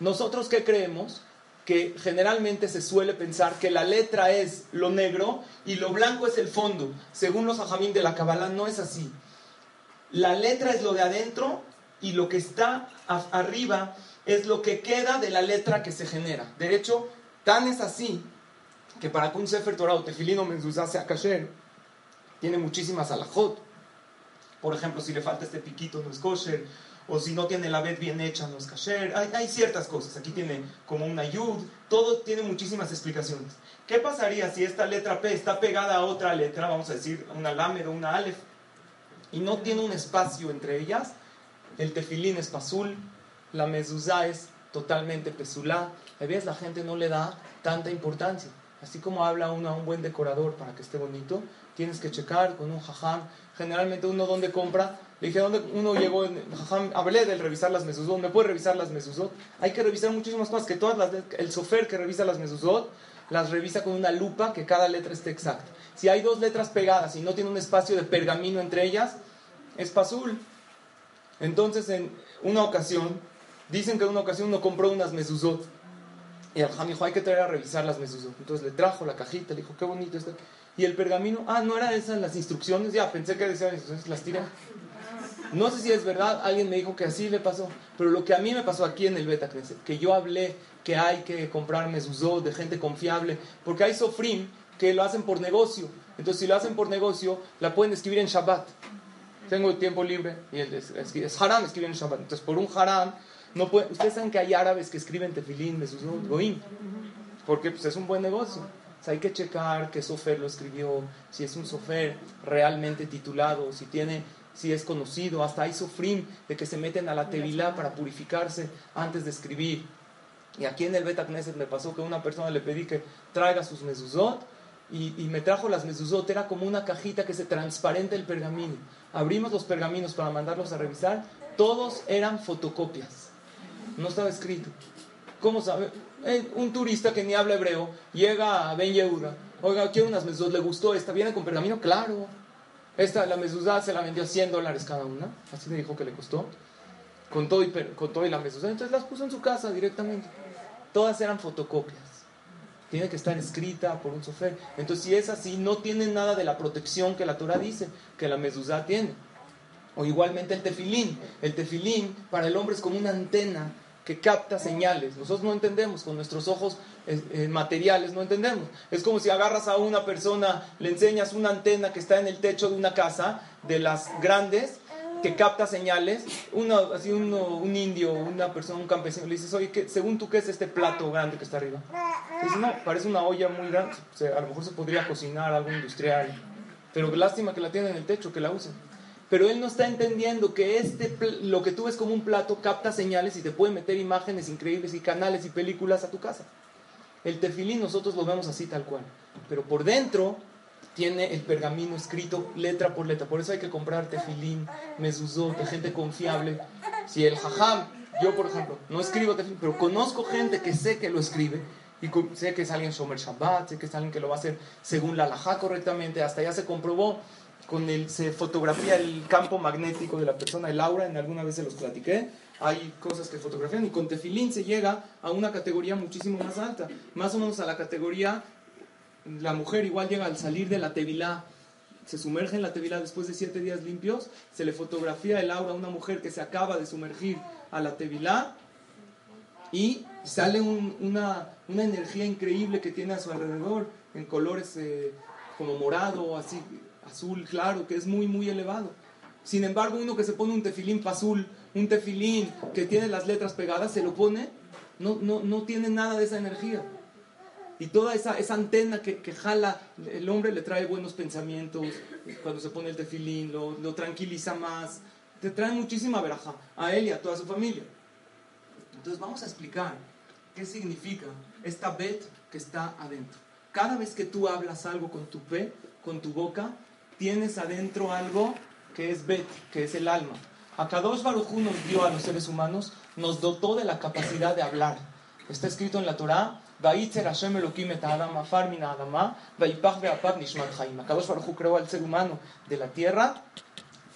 nosotros que creemos que generalmente se suele pensar que la letra es lo negro y lo blanco es el fondo. Según los ajamín de la Kabbalah, no es así. La letra es lo de adentro y lo que está arriba es lo que queda de la letra que se genera. De hecho, tan es así que para que un Sefer Torah o Tefilín o Mezuzah sea kasher, tiene muchísimas alajot. Por ejemplo, si le falta este piquito no es kosher, o si no tiene la vez bien hecha no es kasher. Hay, ciertas cosas. Aquí tiene como una yud, todo tiene muchísimas explicaciones. ¿Qué pasaría si esta letra P está pegada a otra letra, vamos a decir una lamed o una alef, y no tiene un espacio entre ellas? El tefilín es pasul, la mezuzá es totalmente pesulá. A veces la gente no le da tanta importancia. Así como habla uno a un buen decorador para que esté bonito, tienes que checar con un jajam. Generalmente uno donde compra, le dije, ¿dónde uno llegó? En, jajam, hablé del revisar las mesuzot, ¿me puede revisar las mesuzot? Hay que revisar muchísimas cosas, que todas las, el sofer que revisa las mesuzot, las revisa con una lupa que cada letra esté exacta. Si hay dos letras pegadas y no tiene un espacio de pergamino entre ellas, es pasul. Entonces, en una ocasión, dicen que en una ocasión uno compró unas mesuzot y el Jam dijo, hay que traer a revisar las mesuzot. Entonces le trajo la cajita, le dijo, qué bonito esto. Y el pergamino, ah, no eran esas las instrucciones, ya pensé que decían instrucciones, las tiré. No sé si es verdad, alguien me dijo que así le pasó, pero lo que a mí me pasó aquí en el Beta que yo hablé que hay que comprar mesuzot de gente confiable, porque hay sofrim que lo hacen por negocio. Entonces, si lo hacen por negocio, la pueden escribir en Shabbat. Tengo tiempo libre y es, es, es haram escribir en Shabbat. Entonces, por un haram no puede, ustedes saben que hay árabes que escriben tefilín, mesuzot, goim, porque pues, es un buen negocio. Hay que checar qué sofer lo escribió, si es un sofer realmente titulado, si tiene, si es conocido. Hasta hay sofrim de que se meten a la tevilá para purificarse antes de escribir. Y aquí en el Beta Knesset me pasó que a una persona le pedí que traiga sus mezuzot y, y me trajo las mezuzot. Era como una cajita que se transparente el pergamino. Abrimos los pergaminos para mandarlos a revisar. Todos eran fotocopias. No estaba escrito. ¿Cómo sabe? Eh, un turista que ni habla hebreo llega a Ben Yehuda. Oiga, quiero unas mezuzot. ¿Le gustó esta? ¿Viene con pergamino? Claro. Esta, la mezuzá se la vendió a 100 dólares cada una. Así me dijo que le costó. Con todo y, con todo y la mezuzá. Entonces las puso en su casa directamente. Todas eran fotocopias. Tiene que estar escrita por un sofer. Entonces, si es así, no tiene nada de la protección que la Torah dice que la mezuzá tiene. O igualmente el tefilín. El tefilín para el hombre es como una antena que capta señales. Nosotros no entendemos, con nuestros ojos eh, materiales no entendemos. Es como si agarras a una persona, le enseñas una antena que está en el techo de una casa, de las grandes, que capta señales. Uno, así un indio, una persona, un campesino, le dices, oye, ¿qué- según tú, ¿qué es este plato grande que está arriba? Dice, no, parece una olla muy grande. A lo mejor se podría cocinar algo industrial. Pero lástima que la tienen en el techo, que la usen. Pero él no está entendiendo que este, lo que tú ves como un plato capta señales y te puede meter imágenes increíbles y canales y películas a tu casa. El tefilín nosotros lo vemos así tal cual. Pero por dentro tiene el pergamino escrito letra por letra. Por eso hay que comprar tefilín, mezuzot, de gente confiable. Si el jajam, yo por ejemplo, no escribo tefilín, pero conozco gente que sé que lo escribe. Y sé que es alguien Shomer Shabbat, sé que es alguien que lo va a hacer según la alajá correctamente. Hasta ya se comprobó, con el, se fotografía el campo magnético de la persona, el aura, en alguna vez se los platiqué. Hay cosas que fotografían y con tefilín se llega a una categoría muchísimo más alta. Más o menos a la categoría la mujer igual llega al salir de la tevilá, se sumerge en la tevilá después de siete días limpios, se le fotografía el aura a una mujer que se acaba de sumergir a la tevilá y sale un- una, una energía increíble que tiene a su alrededor en colores eh, como morado, así azul claro, que es muy muy elevado. Sin embargo, uno que se pone un tefilín azul, un tefilín que tiene las letras pegadas, se lo pone, no, no, no tiene nada de esa energía. Y toda esa, esa antena que, que jala, el hombre le trae buenos pensamientos, cuando se pone el tefilín, lo, lo tranquiliza más, te trae muchísima veraja a él y a toda su familia. Entonces vamos a explicar qué significa esta bet que está adentro. Cada vez que tú hablas algo con tu pe, con tu boca, tienes adentro algo que es bet, que es el alma. Akadosh Baruj Hu nos dio a los seres humanos, nos dotó de la capacidad de hablar. Está escrito en la Torá. Akadosh Baruj Hu creó al ser humano de la tierra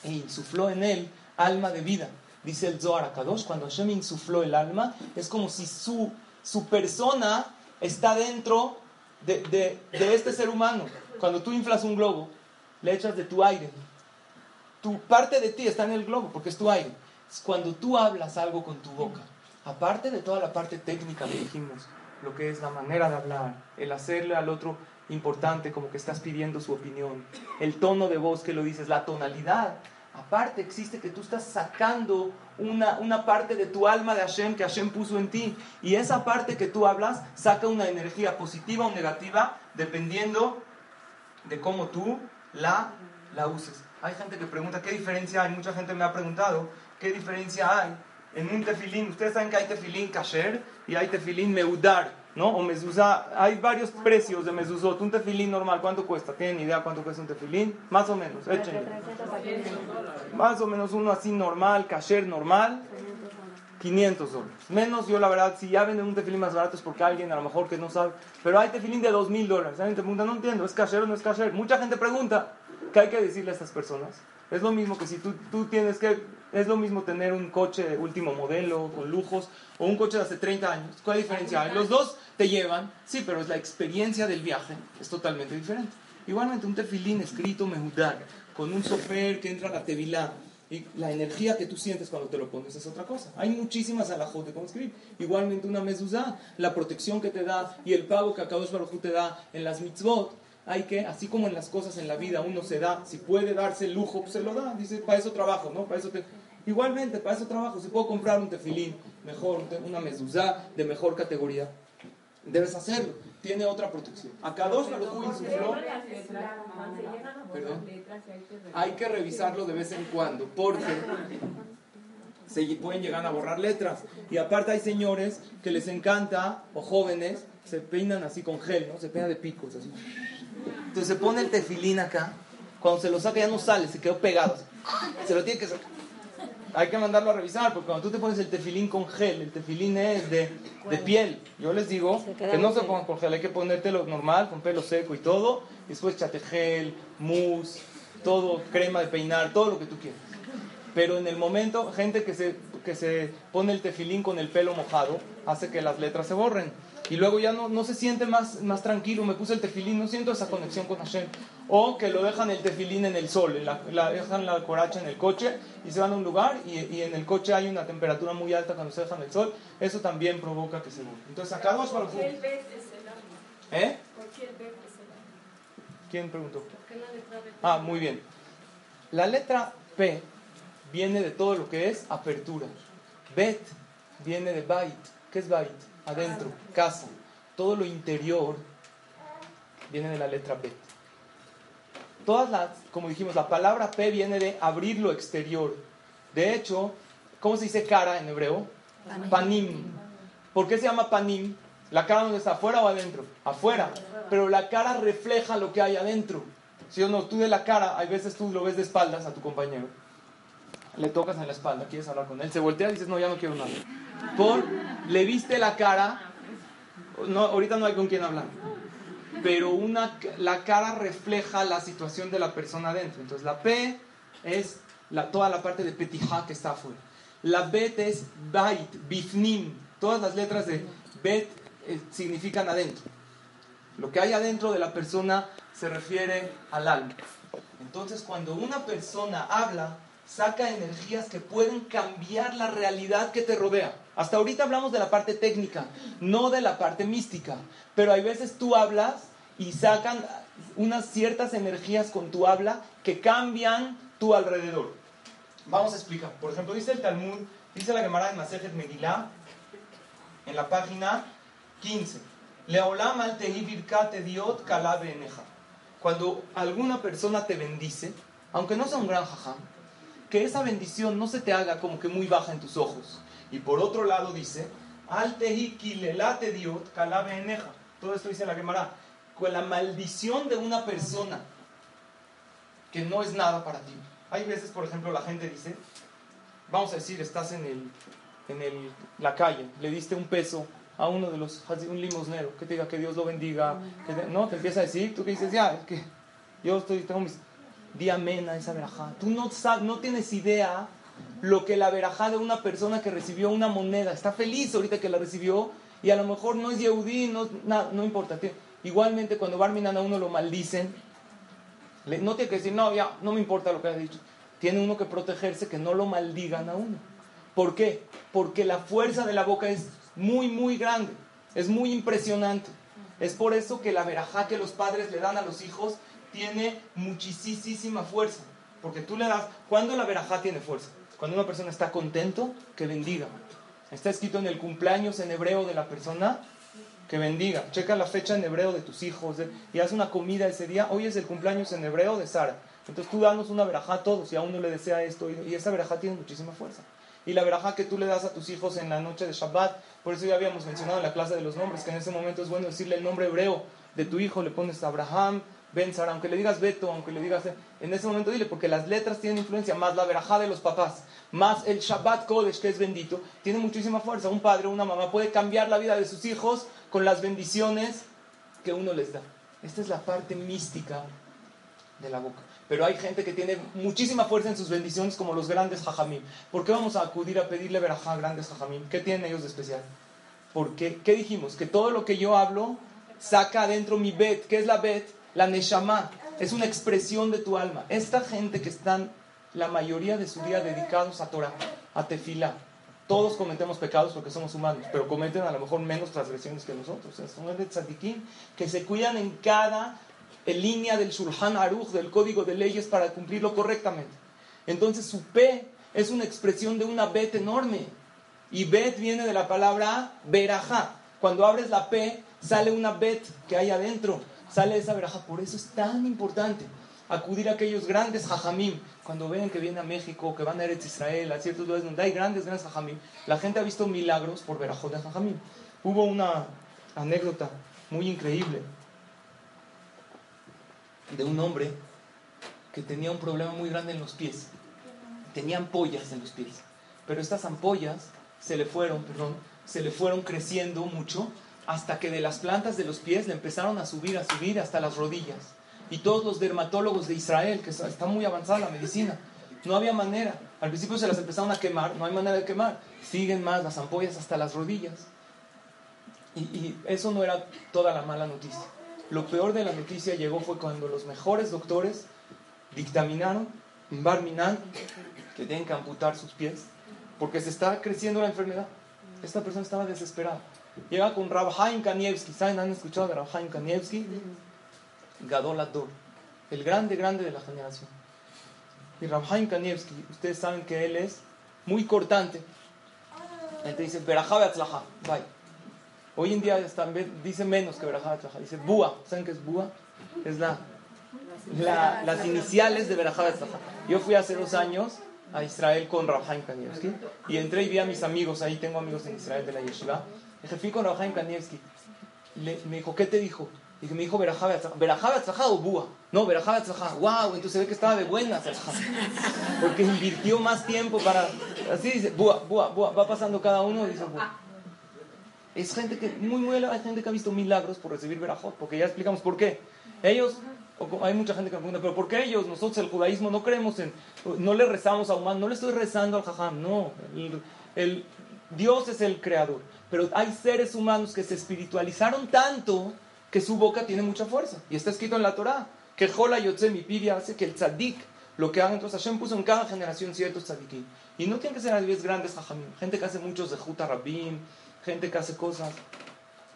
e insufló en él alma de vida. Dice el Zohar Akadosh, cuando Hashem insufló el alma, es como si su, su persona está dentro de, de- de este ser humano. Cuando tú inflas un globo, le echas de tu aire. Tu parte de ti está en el globo, porque es tu aire. Es cuando tú hablas algo con tu boca, aparte de toda la parte técnica que dijimos, lo que es la manera de hablar, el hacerle al otro importante, como que estás pidiendo su opinión, el tono de voz que lo dices, la tonalidad. Aparte existe que tú estás sacando una, una parte de tu alma de Hashem que Hashem puso en ti. Y esa parte que tú hablas saca una energía positiva o negativa dependiendo de cómo tú la, la uses. Hay gente que pregunta qué diferencia hay. Mucha gente me ha preguntado qué diferencia hay en un tefilín. Ustedes saben que hay tefilín kasher y hay tefilín meudar, ¿no? O mezuzá. Hay varios precios de mezuzot. Un tefilín normal, ¿cuánto cuesta? ¿Tienen idea cuánto cuesta un tefilín? Más o menos, échenle. 300 a 500. Más o menos uno así normal, kasher normal, 500 dólares. Menos yo la verdad, si ya venden un tefilín más barato es porque alguien a lo mejor que no sabe. Pero hay tefilín de 2.000 dólares. Alguien te pregunta, no entiendo, ¿es kasher o no es kasher? Mucha gente pregunta, ¿qué hay que decirle a estas personas? Es lo mismo que si tú, tú tienes que, es lo mismo tener un coche de último modelo, con lujos, o un coche de hace 30 años. ¿Cuál diferencia hay? Los dos te llevan, sí, pero es la experiencia del viaje, es totalmente diferente. Igualmente un tefilín escrito mehudar, con un sofer que entra a la tevilá, y la energía que tú sientes cuando te lo pones es otra cosa. Hay muchísimas alajot de cómo escribir. Igualmente una mezuzá, la protección que te da y el pago que Akadosh Baruj te da en las mitzvot, hay que, así como en las cosas en la vida uno se da, si puede darse el lujo, pues se lo da. Dice, para eso trabajo, ¿no? Para eso te... Igualmente, para eso trabajo. Si puedo comprar un tefilín mejor, una mezuzá de mejor categoría, debes hacerlo. Tiene otra protección. Akadosh Baruj Hu insufló... Perdón. Hay que revisarlo de vez en cuando, porque se pueden llegar a borrar letras. Y aparte hay señores que les encanta, o jóvenes, se peinan así con gel, ¿no? Se peinan de picos, así. Entonces se pone el tefilín acá, cuando se lo saca ya no sale, se quedó pegado. Se lo tiene que sacar. Hay que mandarlo a revisar, porque cuando tú te pones el tefilín con gel, el tefilín es de, de piel. Yo les digo que no se pongan con gel, hay que ponértelo normal, con pelo seco y todo. Y después chate gel, mousse, todo, crema de peinar, todo lo que tú quieras. Pero en el momento, gente que se, que se pone el tefilín con el pelo mojado, hace que las letras se borren. Y luego ya no, no se siente más, más tranquilo, me puse el tefilín, no siento esa conexión con Hashem. O que lo dejan el tefilín en el sol, la, la, dejan la coracha en el coche y se van a un lugar y, y, en el coche hay una temperatura muy alta cuando se dejan el sol, eso también provoca que se borre. Entonces acá dos para ¿Eh? ¿Quién preguntó? Ah, muy bien. La letra P viene de todo lo que es apertura. Bet viene de bait. ¿Qué es bait? Adentro, casa. Todo lo interior viene de la letra P. Todas las, como dijimos, la palabra P viene de abrir lo exterior. De hecho, ¿cómo se dice cara en hebreo? Panim. ¿Por qué se llama panim? ¿La cara dónde está? ¿Afuera o adentro? Afuera. Pero la cara refleja lo que hay adentro. Si o no, tú de la cara, hay veces tú lo ves de espaldas a tu compañero. Le tocas en la espalda, quieres hablar con él. Se voltea y dices, no, ya no quiero nada. Por, le viste la cara, no, ahorita no hay con quién hablar. Pero una, la cara refleja la situación de la persona adentro. Entonces la P es la, toda la parte de petija que está afuera. La Bet es bait, bifnim. Todas las letras de bet eh, significan adentro. Lo que hay adentro de la persona se refiere al alma. Entonces, cuando una persona habla, saca energías que pueden cambiar la realidad que te rodea. Hasta ahorita hablamos de la parte técnica, no de la parte mística. Pero hay veces tú hablas y sacan unas ciertas energías con tu habla que cambian tu alrededor. Vamos a explicar. Por ejemplo, dice el Talmud, dice la Gemara de Masejet Megillah, en la página 15. Leolam al diot Cuando alguna persona te bendice, aunque no sea un gran jajam, que esa bendición no se te haga como que muy baja en tus ojos. Y por otro lado dice, al kilelate diot eneja. Todo esto dice la Gemara. Con la maldición de una persona que no es nada para ti. Hay veces, por ejemplo, la gente dice, vamos a decir, estás en, el, en el, la calle, le diste un peso a uno de los, un limosnero, que te diga que Dios lo bendiga, que no, te empieza a decir, tú que dices, ya, que yo estoy, tengo mis, di amén a esa verajá. Tú no, sabes, no tienes idea lo que la verajá de una persona que recibió una moneda, está feliz ahorita que la recibió, y a lo mejor no es Yehudí, no, no importa. Igualmente cuando Barminan a uno lo maldicen, no tiene que decir, no, ya, no me importa lo que ha dicho. Tiene uno que protegerse que no lo maldigan a uno. ¿Por qué? Porque la fuerza de la boca es muy, muy grande. Es muy impresionante. Es por eso que la verajá que los padres le dan a los hijos tiene muchísima fuerza. Porque tú le das, ¿cuándo la verajá tiene fuerza? Cuando una persona está contento, que bendiga. Está escrito en el cumpleaños en hebreo de la persona, que bendiga. Checa la fecha en hebreo de tus hijos y haz una comida ese día. Hoy es el cumpleaños en hebreo de Sara. Entonces tú danos una verajá a todos y a uno le desea esto y esa verajá tiene muchísima fuerza y la verajá que tú le das a tus hijos en la noche de Shabbat. Por eso ya habíamos mencionado en la clase de los nombres que en ese momento es bueno decirle el nombre hebreo de tu hijo, le pones Abraham, Ben Sara, aunque le digas Beto, aunque le digas. En ese momento dile, porque las letras tienen influencia, más la verajá de los papás, más el Shabbat Kodesh, que es bendito, tiene muchísima fuerza. Un padre o una mamá puede cambiar la vida de sus hijos con las bendiciones que uno les da. Esta es la parte mística de la boca. Pero hay gente que tiene muchísima fuerza en sus bendiciones, como los grandes jajamim. ¿Por qué vamos a acudir a pedirle verajá a grandes jajamim? ¿Qué tienen ellos de especial? Porque, ¿qué dijimos? Que todo lo que yo hablo saca adentro mi bet. ¿Qué es la bet? La neshama. Es una expresión de tu alma. Esta gente que están la mayoría de su día dedicados a Torah, a tefila. Todos cometemos pecados porque somos humanos, pero cometen a lo mejor menos transgresiones que nosotros. Son de tzadikim que se cuidan en cada línea del Shulchan Aruch, del código de leyes, para cumplirlo correctamente. Entonces su P es una expresión de una Bet enorme. Y Bet viene de la palabra verajá. Cuando abres la P, sale una Bet que hay adentro. Sale esa verajá. Por eso es tan importante. acudir a aquellos grandes jajamim. Cuando ven que viene a México, que van a Eretz Israel, a ciertos lugares donde hay grandes, grandes jajamim, la gente ha visto milagros por verajot de jajamim. Hubo una anécdota muy increíble de un hombre que tenía un problema muy grande en los pies. Tenía ampollas en los pies. Pero estas ampollas se le fueron, perdón, se le fueron creciendo mucho hasta que de las plantas de los pies le empezaron a subir, a subir hasta las rodillas. Y todos los dermatólogos de Israel, que está muy avanzada la medicina, no había manera. Al principio se las empezaron a quemar, no hay manera de quemar. Siguen más las ampollas hasta las rodillas. Y, eso no era toda la mala noticia. Lo peor de la noticia llegó fue cuando los mejores doctores dictaminaron Barminan que tienen que amputar sus pies porque se está creciendo la enfermedad. Esta persona estaba desesperada. Llega con Rabhaim Kanievski. ¿Saben? ¿Han escuchado de Rabhaim Kanievski? Gadol Ador. El grande, grande de la generación. Y Rabhaim Kanievski, ustedes saben que él es muy cortante. Él te dice, Berajabe Atzlaha. Bye. Hoy en día dice menos que Berajabe Atzlaha. Dice Búa. ¿Saben qué es Búa? Es la, la las iniciales de Berajabe Atzlaha. Yo fui hace dos años a Israel con Rabhaim Kanievski y entré y vi a mis amigos. Ahí tengo amigos en Israel de la Yeshiva. Fui con Rabhaim Kanievski. me dijo, ¿qué te dijo? Y me dijo Berajabe Atzlaha o Búa. No, Berajabe Atzlaha. ¡Wow! Entonces se ve que estaba de buenas. Porque invirtió más tiempo para. Así dice, Búa, Búa, Búa. Va pasando cada uno y dice Búa. Es gente que, muy, muy, hay gente que ha visto milagros por recibir Berajot, porque ya explicamos por qué. Ellos, hay mucha gente que me pregunta, pero ¿por qué ellos, nosotros el judaísmo, no creemos en, no le rezamos a humano, no le estoy rezando al jajam, no. el, Dios es el creador, pero hay seres humanos que se espiritualizaron tanto que su boca tiene mucha fuerza. Y está escrito en la Torah que Jola Yotze mi piria hace que el tzadik, lo que haga, entonces Hashem puso en cada generación ciertos tzadikim. Y no tienen que ser a grandes jajamim, gente que hace muchos de Juta Rabim, gente que hace cosas.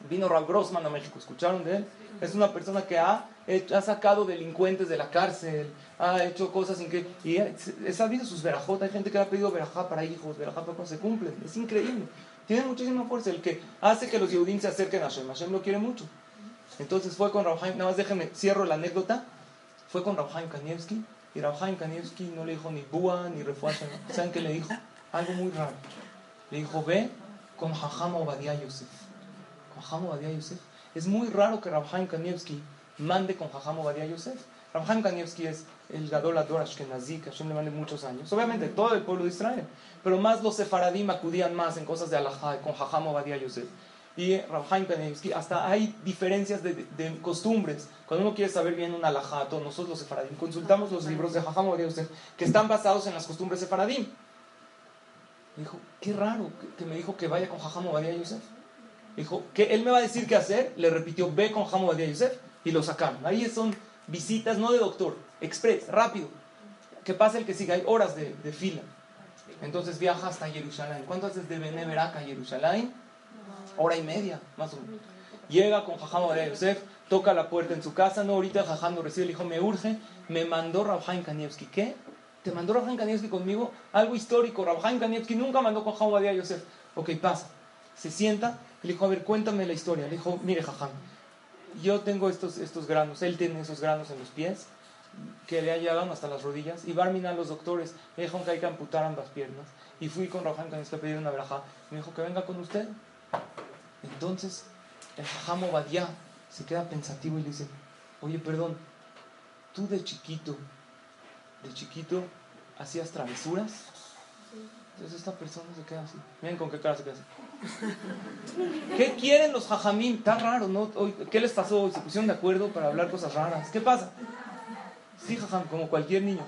Vino Rav Grossman a México, ¿escucharon de él? Es una persona que ha, ha sacado delincuentes de la cárcel, ha hecho cosas increíbles. Y ha sabido sus verajotas. Hay gente que ha pedido verajá para hijos, verajá para cuando se cumplen. Es increíble. Tiene muchísima fuerza. El que hace que los Yehudim se acerquen a Hashem. Hashem lo quiere mucho. Entonces fue con Rabhaim, nada más déjenme, cierro la anécdota. Fue con Rabhaim Kanievski y Rabhaim Kanievski no le dijo ni búa ni refuerzo. ¿Saben qué le dijo? Algo muy raro. Le dijo, ve con Jajam Obadiah Yosef. Jajam Obadiah Yosef. Es muy raro que Rabhaim Kanievski mande con Jajam Obadiah Yosef. Rabhaim Kanievski es el Gadol Ador Ashkenazi, que Hashem le mande muchos años. Obviamente todo el pueblo de Israel. Pero más los sefaradim acudían más en cosas de Alajá con Jajam Obadiah Yosef y Rabhaim Kanievski, hasta hay diferencias de, de, costumbres. Cuando uno quiere saber bien un alajato, nosotros los sefaradim consultamos los libros de Jajam Yosef que están basados en las costumbres sefaradim. Dijo, qué raro que, me dijo que vaya con Jajam Obadiah Yosef. Dijo, que él me va a decir qué hacer. Le repitió, ve con Jajam Obadiah Yosef. Y lo sacaron. Ahí son visitas, no de doctor, express, rápido. Que pasa el que siga, hay horas de, de fila. Entonces viaja hasta Jerusalén. ¿Cuánto haces de Beneverak a Jerusalén? hora y media, más o menos. Llega con Jajam de Yosef, toca la puerta en su casa, no, ahorita Jajam lo recibe, le dijo, me urge, me mandó Rabhaim Kanievski. ¿Qué? ¿Te mandó Rabhaim Kanievski conmigo? Algo histórico, Rabhaim Kanievski nunca mandó con Jajam de Yosef. Ok, pasa. Se sienta le dijo, a ver, cuéntame la historia. Le dijo, mire Jajam, yo tengo estos, estos granos, él tiene esos granos en los pies que le ha llegado hasta las rodillas y Barmina los doctores le dijeron que hay que amputar ambas piernas y fui con Rabhaim Kanievski a pedir una braja me dijo que venga con usted entonces el Jajam Obadiah se queda pensativo y le dice, oye, perdón, tú de chiquito, de chiquito, hacías travesuras. Entonces esta persona se queda así. Miren con qué cara se queda así. ¿Qué quieren los jajamín? Está raro, ¿no? ¿Qué les pasó? ¿Se pusieron de acuerdo para hablar cosas raras? ¿Qué pasa? Sí, jajam, como cualquier niño.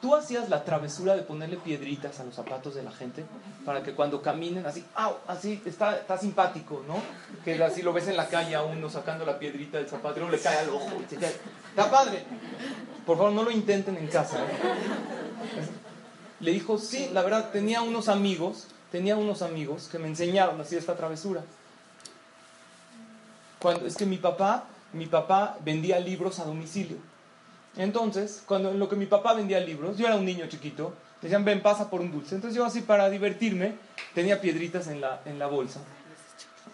Tú hacías la travesura de ponerle piedritas a los zapatos de la gente para que cuando caminen así, ¡au! Así, está, está simpático, ¿no? Que así lo ves en la calle a uno sacando la piedrita del zapato y luego le cae al ojo. Está padre. Por favor, no lo intenten en casa. ¿eh? Le dijo, sí, la verdad, tenía unos amigos, tenía unos amigos que me enseñaron así esta travesura. Cuando, es que mi papá, mi papá vendía libros a domicilio. Entonces, cuando en lo que mi papá vendía libros, yo era un niño chiquito, decían, ven, pasa por un dulce. Entonces yo así para divertirme, tenía piedritas en la, en la bolsa.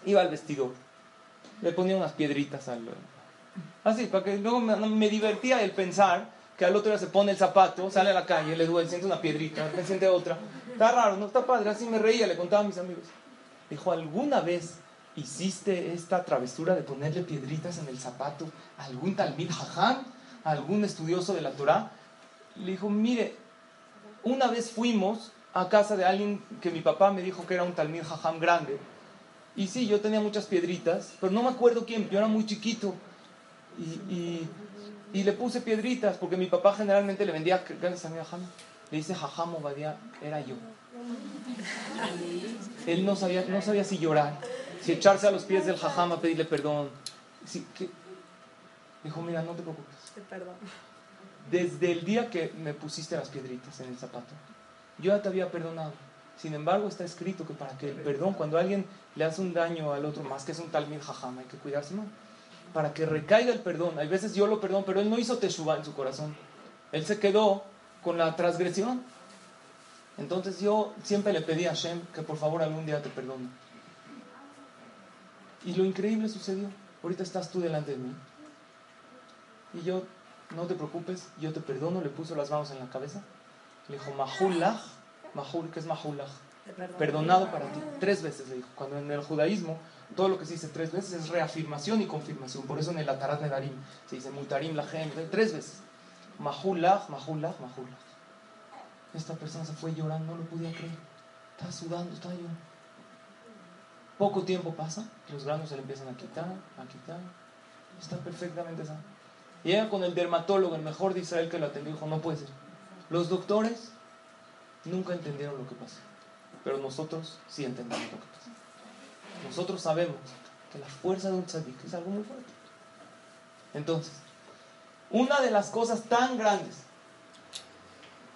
Iba al vestidor, le ponía unas piedritas al... Así, para que luego me, divertía el pensar que al otro día se pone el zapato, sale a la calle, le duele, siente una piedrita, le siente otra. Está raro, no está padre, así me reía, le contaba a mis amigos. Dijo, ¿alguna vez hiciste esta travesura de ponerle piedritas en el zapato a algún talmid jajam, a algún estudioso de la Torah? Le dijo, mire, una vez fuimos a casa de alguien que mi papá me dijo que era un talmid jajam grande. Y sí, yo tenía muchas piedritas, pero no me acuerdo quién, yo era muy chiquito. Y, y, y le puse piedritas, porque mi papá generalmente le vendía grandes a mi jajam. Le dice jajam Obadiah, era yo. Él no sabía, no sabía si llorar, si echarse a los pies del jajam a pedirle perdón. Si, ¿qué? Dijo, mira, no te preocupes. Desde el día que me pusiste las piedritas en el zapato, yo ya te había perdonado. Sin embargo, está escrito que para que el perdón, cuando alguien le hace un daño al otro, más que es un tal mil jajam, hay que cuidarse más. Para que recaiga el perdón. Hay veces yo lo perdono, pero él no hizo teshuva en su corazón. Él se quedó con la transgresión. Entonces yo siempre le pedí a Hashem que por favor algún día te perdone. Y lo increíble sucedió. Ahorita estás tú delante de mí. Y yo, no te preocupes, yo te perdono. Le puso las manos en la cabeza. Le dijo, Mahulach, Mahul, ¿qué es Mahulach? Perdonado para ti. Tres veces le dijo. Cuando en el judaísmo todo lo que se dice tres veces es reafirmación y confirmación. Por eso en el Atarat Nedarim se dice Mutarim Lahem, tres veces. Mahulach, Mahulach, Mahulach. Esta persona se fue llorando, no lo podía creer. Estaba sudando, estaba llorando. Poco tiempo pasa, los granos se le empiezan a quitar, a quitar. Está perfectamente sano. Llega con el dermatólogo, el mejor de Israel que lo atendió, dijo, no puede ser. Los doctores nunca entendieron lo que pasó, pero nosotros sí entendemos lo que pasó. Nosotros sabemos que la fuerza de un tzadik es algo muy fuerte. Entonces, una de las cosas tan grandes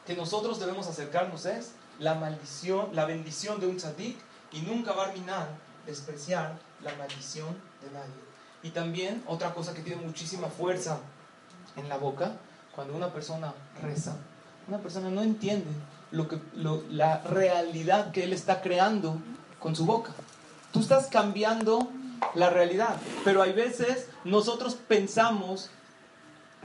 que nosotros debemos acercarnos es la maldición, la bendición de un tzadik y nunca va a minar, despreciar la maldición de nadie. Y también otra cosa que tiene muchísima fuerza en la boca, cuando una persona reza, una persona no entiende lo que, lo, la realidad que él está creando con su boca. Tú estás cambiando la realidad, pero hay veces nosotros pensamos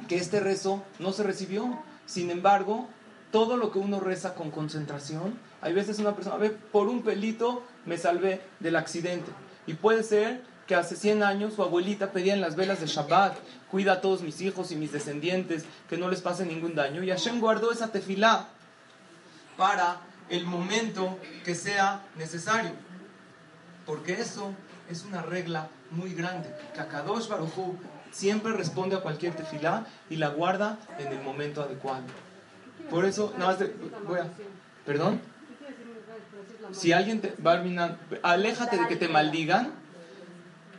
que este rezo no se recibió. Sin embargo, todo lo que uno reza con concentración, hay veces una persona, ve, por un pelito me salvé del accidente. Y puede ser que hace 100 años su abuelita pedía en las velas de Shabbat, cuida a todos mis hijos y mis descendientes, que no les pase ningún daño. Y Hashem guardó esa tefilá para el momento que sea necesario. Porque eso es una regla muy grande. Que Akadosh Baruj Hu siempre responde a cualquier tefilá y la guarda en el momento adecuado. Por eso, nada más de, voy a, perdón. Si alguien te, Barminan, aléjate de que te maldigan.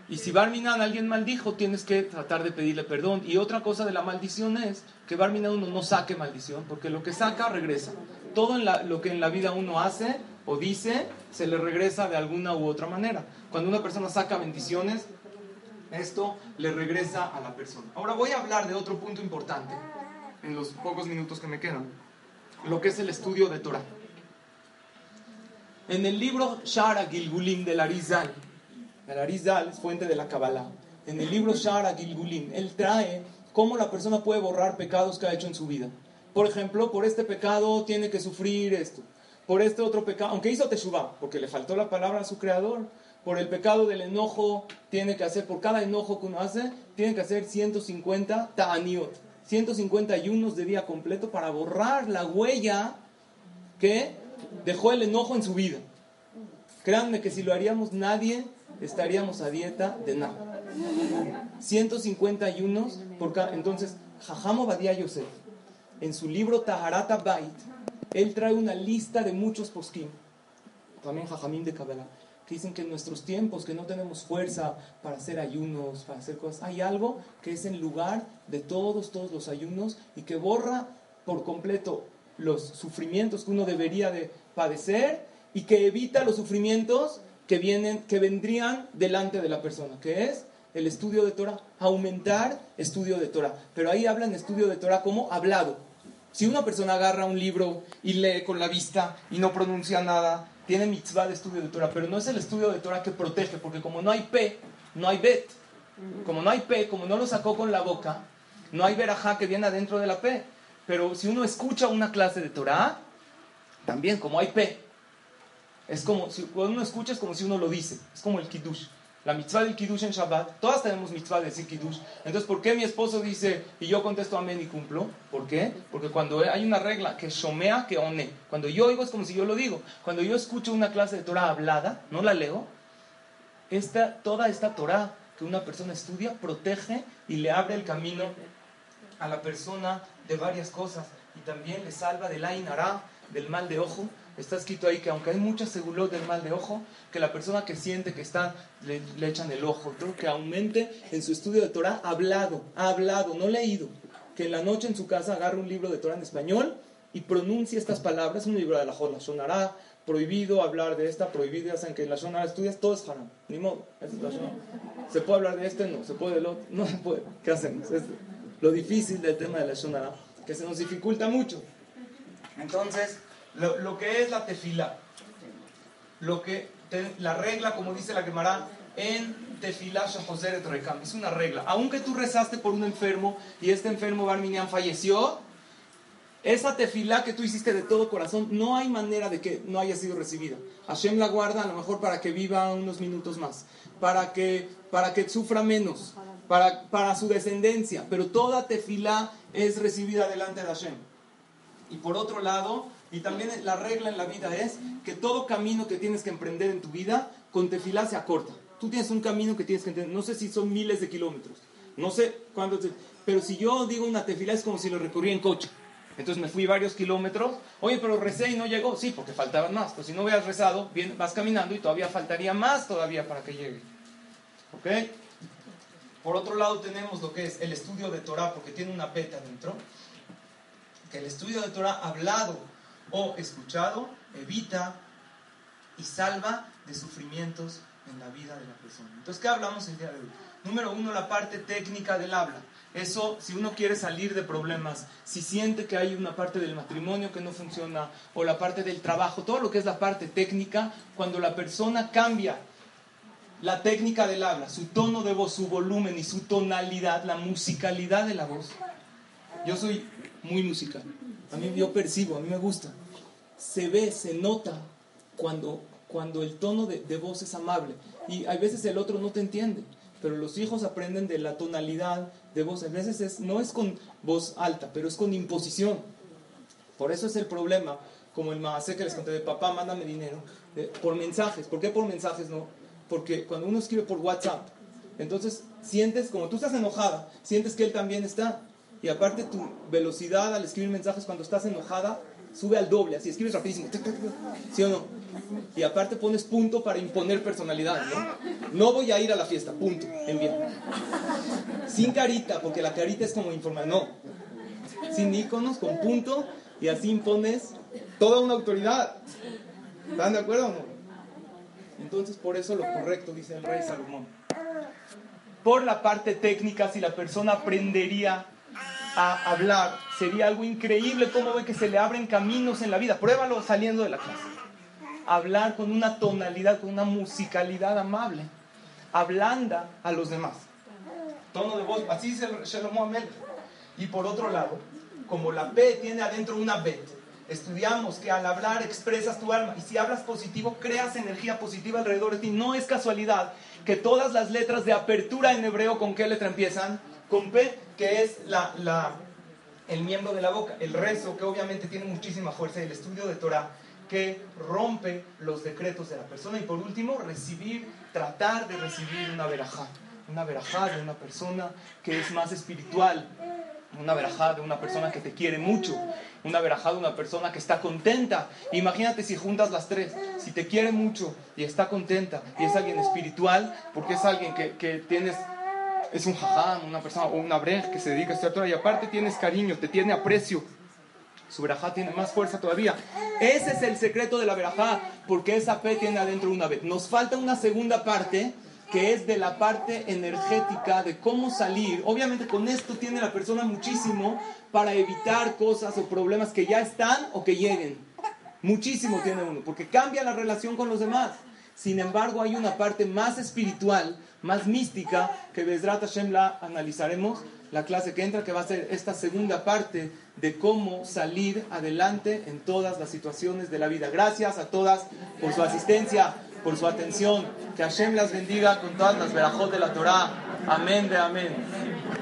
Y si Barminan alguien maldijo, tienes que tratar de pedirle perdón. Y otra cosa de la maldición es que Barminan uno no saque maldición, porque lo que saca regresa. Todo lo que en la vida uno hace o dice, se le regresa de alguna u otra manera. Cuando una persona saca bendiciones, esto le regresa a la persona. Ahora voy a hablar de otro punto importante en los pocos minutos que me quedan, lo que es el estudio de Torah. En el libro Shara Gilgulim del Arizal, el Arizal es fuente de la Kabbalah, en el libro Shara Gilgulim, él trae cómo la persona puede borrar pecados que ha hecho en su vida. Por ejemplo, por este pecado tiene que sufrir esto. Por este otro pecado, aunque hizo Teshuvah, porque le faltó la palabra a su creador, por el pecado del enojo, tiene que hacer, por cada enojo que uno hace, tiene que hacer 150 ta'aniot, 150 ayunos de día completo para borrar la huella que dejó el enojo en su vida. Créanme que si lo haríamos nadie estaríamos a dieta de nada. 150 ayunos por cada... Entonces, Jajamo Badia Yosef, en su libro Taharata Bait, él trae una lista de muchos poskim, también Jajamín de Kabbalah, que dicen que en nuestros tiempos, que no tenemos fuerza para hacer ayunos, para hacer cosas, hay algo que es en lugar de todos, todos los ayunos y que borra por completo los sufrimientos que uno debería de padecer y que evita los sufrimientos que vienen, que vendrían delante de la persona, que es el estudio de Torah, aumentar estudio de Torah. Pero ahí hablan estudio de Torah como hablado. Si una persona agarra un libro y lee con la vista y no pronuncia nada, tiene mitzvah de estudio de Torah, pero no es el estudio de Torah que protege, porque como no hay P, no hay Bet. Como no hay P, como no lo sacó con la boca, no hay verajá que viene adentro de la P. Pero si uno escucha una clase de Torah, también como hay P, es como, si, cuando uno escucha es como si uno lo dice, es como el Kiddush. La mitzvah del Kiddush en Shabbat, todas tenemos mitzvah de decir Kiddush. Entonces, ¿por qué mi esposo dice y yo contesto amén y cumplo? ¿Por qué? Porque cuando hay una regla que shomea, que one. Cuando yo oigo es como si yo lo digo. Cuando yo escucho una clase de Torah hablada, no la leo, esta, toda esta Torah que una persona estudia protege y le abre el camino a la persona de varias cosas y también le salva del ainara, del mal de ojo. Está escrito ahí que aunque hay mucha seguridad del mal de ojo, que la persona que siente que está, le, le echan el ojo, que aumente en su estudio de Torah hablado, ha hablado, no leído. Que en la noche en su casa agarre un libro de Torah en español y pronuncie estas palabras, un libro de la Jola, sonará prohibido hablar de esta, prohibido, ya saben que en la zona estudias todo es haram, ni modo, es la. Se puede hablar de este, no, se puede del otro, no se puede, ¿qué hacemos? Es lo difícil del tema de la zona, que se nos dificulta mucho. Entonces, lo, lo que es la tefila, lo que te- la regla, como dice la Gemara, en tefila shahoseret rekam, es una regla. Aunque tú rezaste por un enfermo y este enfermo Barminian falleció, esa tefilá que tú hiciste de todo corazón, no hay manera de que no haya sido recibida. Hashem la guarda a lo mejor para que viva unos minutos más, para que, para que sufra menos, para, para su descendencia, pero toda tefilá es recibida delante de Hashem. Y por otro lado, y también la regla en la vida es que todo camino que tienes que emprender en tu vida, con tefilá se acorta. Tú tienes un camino que tienes que entender, no sé si son miles de kilómetros, no sé cuántos, pero si yo digo una tefilá es como si lo recorría en coche. Entonces me fui varios kilómetros. Oye, pero recé y no llegó. Sí, porque faltaban más. Pues si no hubieras rezado, vas caminando y todavía faltaría más todavía para que llegue. ¿Ok? Por otro lado tenemos lo que es el estudio de Torah, porque tiene una beta dentro. Que el estudio de Torah hablado o escuchado evita y salva de sufrimientos en la vida de la persona. Entonces, ¿qué hablamos el día de hoy? Número uno, la parte técnica del habla. Eso, si uno quiere salir de problemas, si siente que hay una parte del matrimonio que no funciona, o la parte del trabajo, todo lo que es la parte técnica, cuando la persona cambia la técnica del habla, su tono de voz, su volumen y su tonalidad, la musicalidad de la voz. Yo soy muy musical. A mí yo percibo, a mí me gusta. Se ve, se nota cuando, cuando el tono de, voz es amable. Y a veces el otro no te entiende. Pero los hijos aprenden de la tonalidad de voz. A veces es, no es con voz alta, pero es con imposición. Por eso es el problema, como el maacé que les conté de papá, mándame dinero, de- por mensajes. ¿Por qué por mensajes no? Porque cuando uno escribe por WhatsApp, entonces sientes, como tú estás enojada, sientes que él también está. Y aparte tu velocidad al escribir mensajes cuando estás enojada sube al doble, así escribes rapidísimo. ¿Sí o no? Y aparte pones punto para imponer personalidad, ¿no? No voy a ir a la fiesta, punto, envía. Sin carita, porque la carita es como informal, no. Sin iconos, con punto, y así impones toda una autoridad. ¿Están de acuerdo o no? Entonces, por eso lo correcto, dice el rey Salomón. Por la parte técnica, si la persona aprendería a hablar, sería algo increíble cómo ve que se le abren caminos en la vida. Pruébalo saliendo de la clase. Hablar con una tonalidad, con una musicalidad amable. Ablanda a los demás. Tono de voz, así dice el Shlomo Amel. Y por otro lado, como la P tiene adentro una Bet, estudiamos que al hablar expresas tu alma y si hablas positivo, creas energía positiva alrededor de ti. No es casualidad que todas las letras de apertura en hebreo, ¿con qué letra empiezan? Con P, que es la, el miembro de la boca. El rezo, que obviamente tiene muchísima fuerza, y el estudio de Torah, que rompe los decretos de la persona. Y por último, recibir, tratar de recibir una verajá. Una verajá de una persona que es más espiritual, una verajá de una persona que te quiere mucho, una verajá de una persona que está contenta. Imagínate si juntas las tres, si te quiere mucho y está contenta y es alguien espiritual, porque es alguien que, que tienes, es un jajam, una persona o una brej que se dedica a estudiar Torah y aparte tienes cariño, te tiene aprecio. Su verajá tiene más fuerza todavía. Ese es el secreto de la verajá, porque esa P tiene adentro una B. Nos falta una segunda parte que es de la parte energética de cómo salir. Obviamente con esto tiene la persona muchísimo para evitar cosas o problemas que ya están o que lleguen. Muchísimo tiene uno, porque cambia la relación con los demás. Sin embargo, hay una parte más espiritual, más mística, que Bezrat Hashem la analizaremos la clase que entra, que va a ser esta segunda parte de cómo salir adelante en todas las situaciones de la vida. Gracias a todas por su asistencia, por su atención. Que Hashem las bendiga con todas las verajot de la Torah. Amén de amén.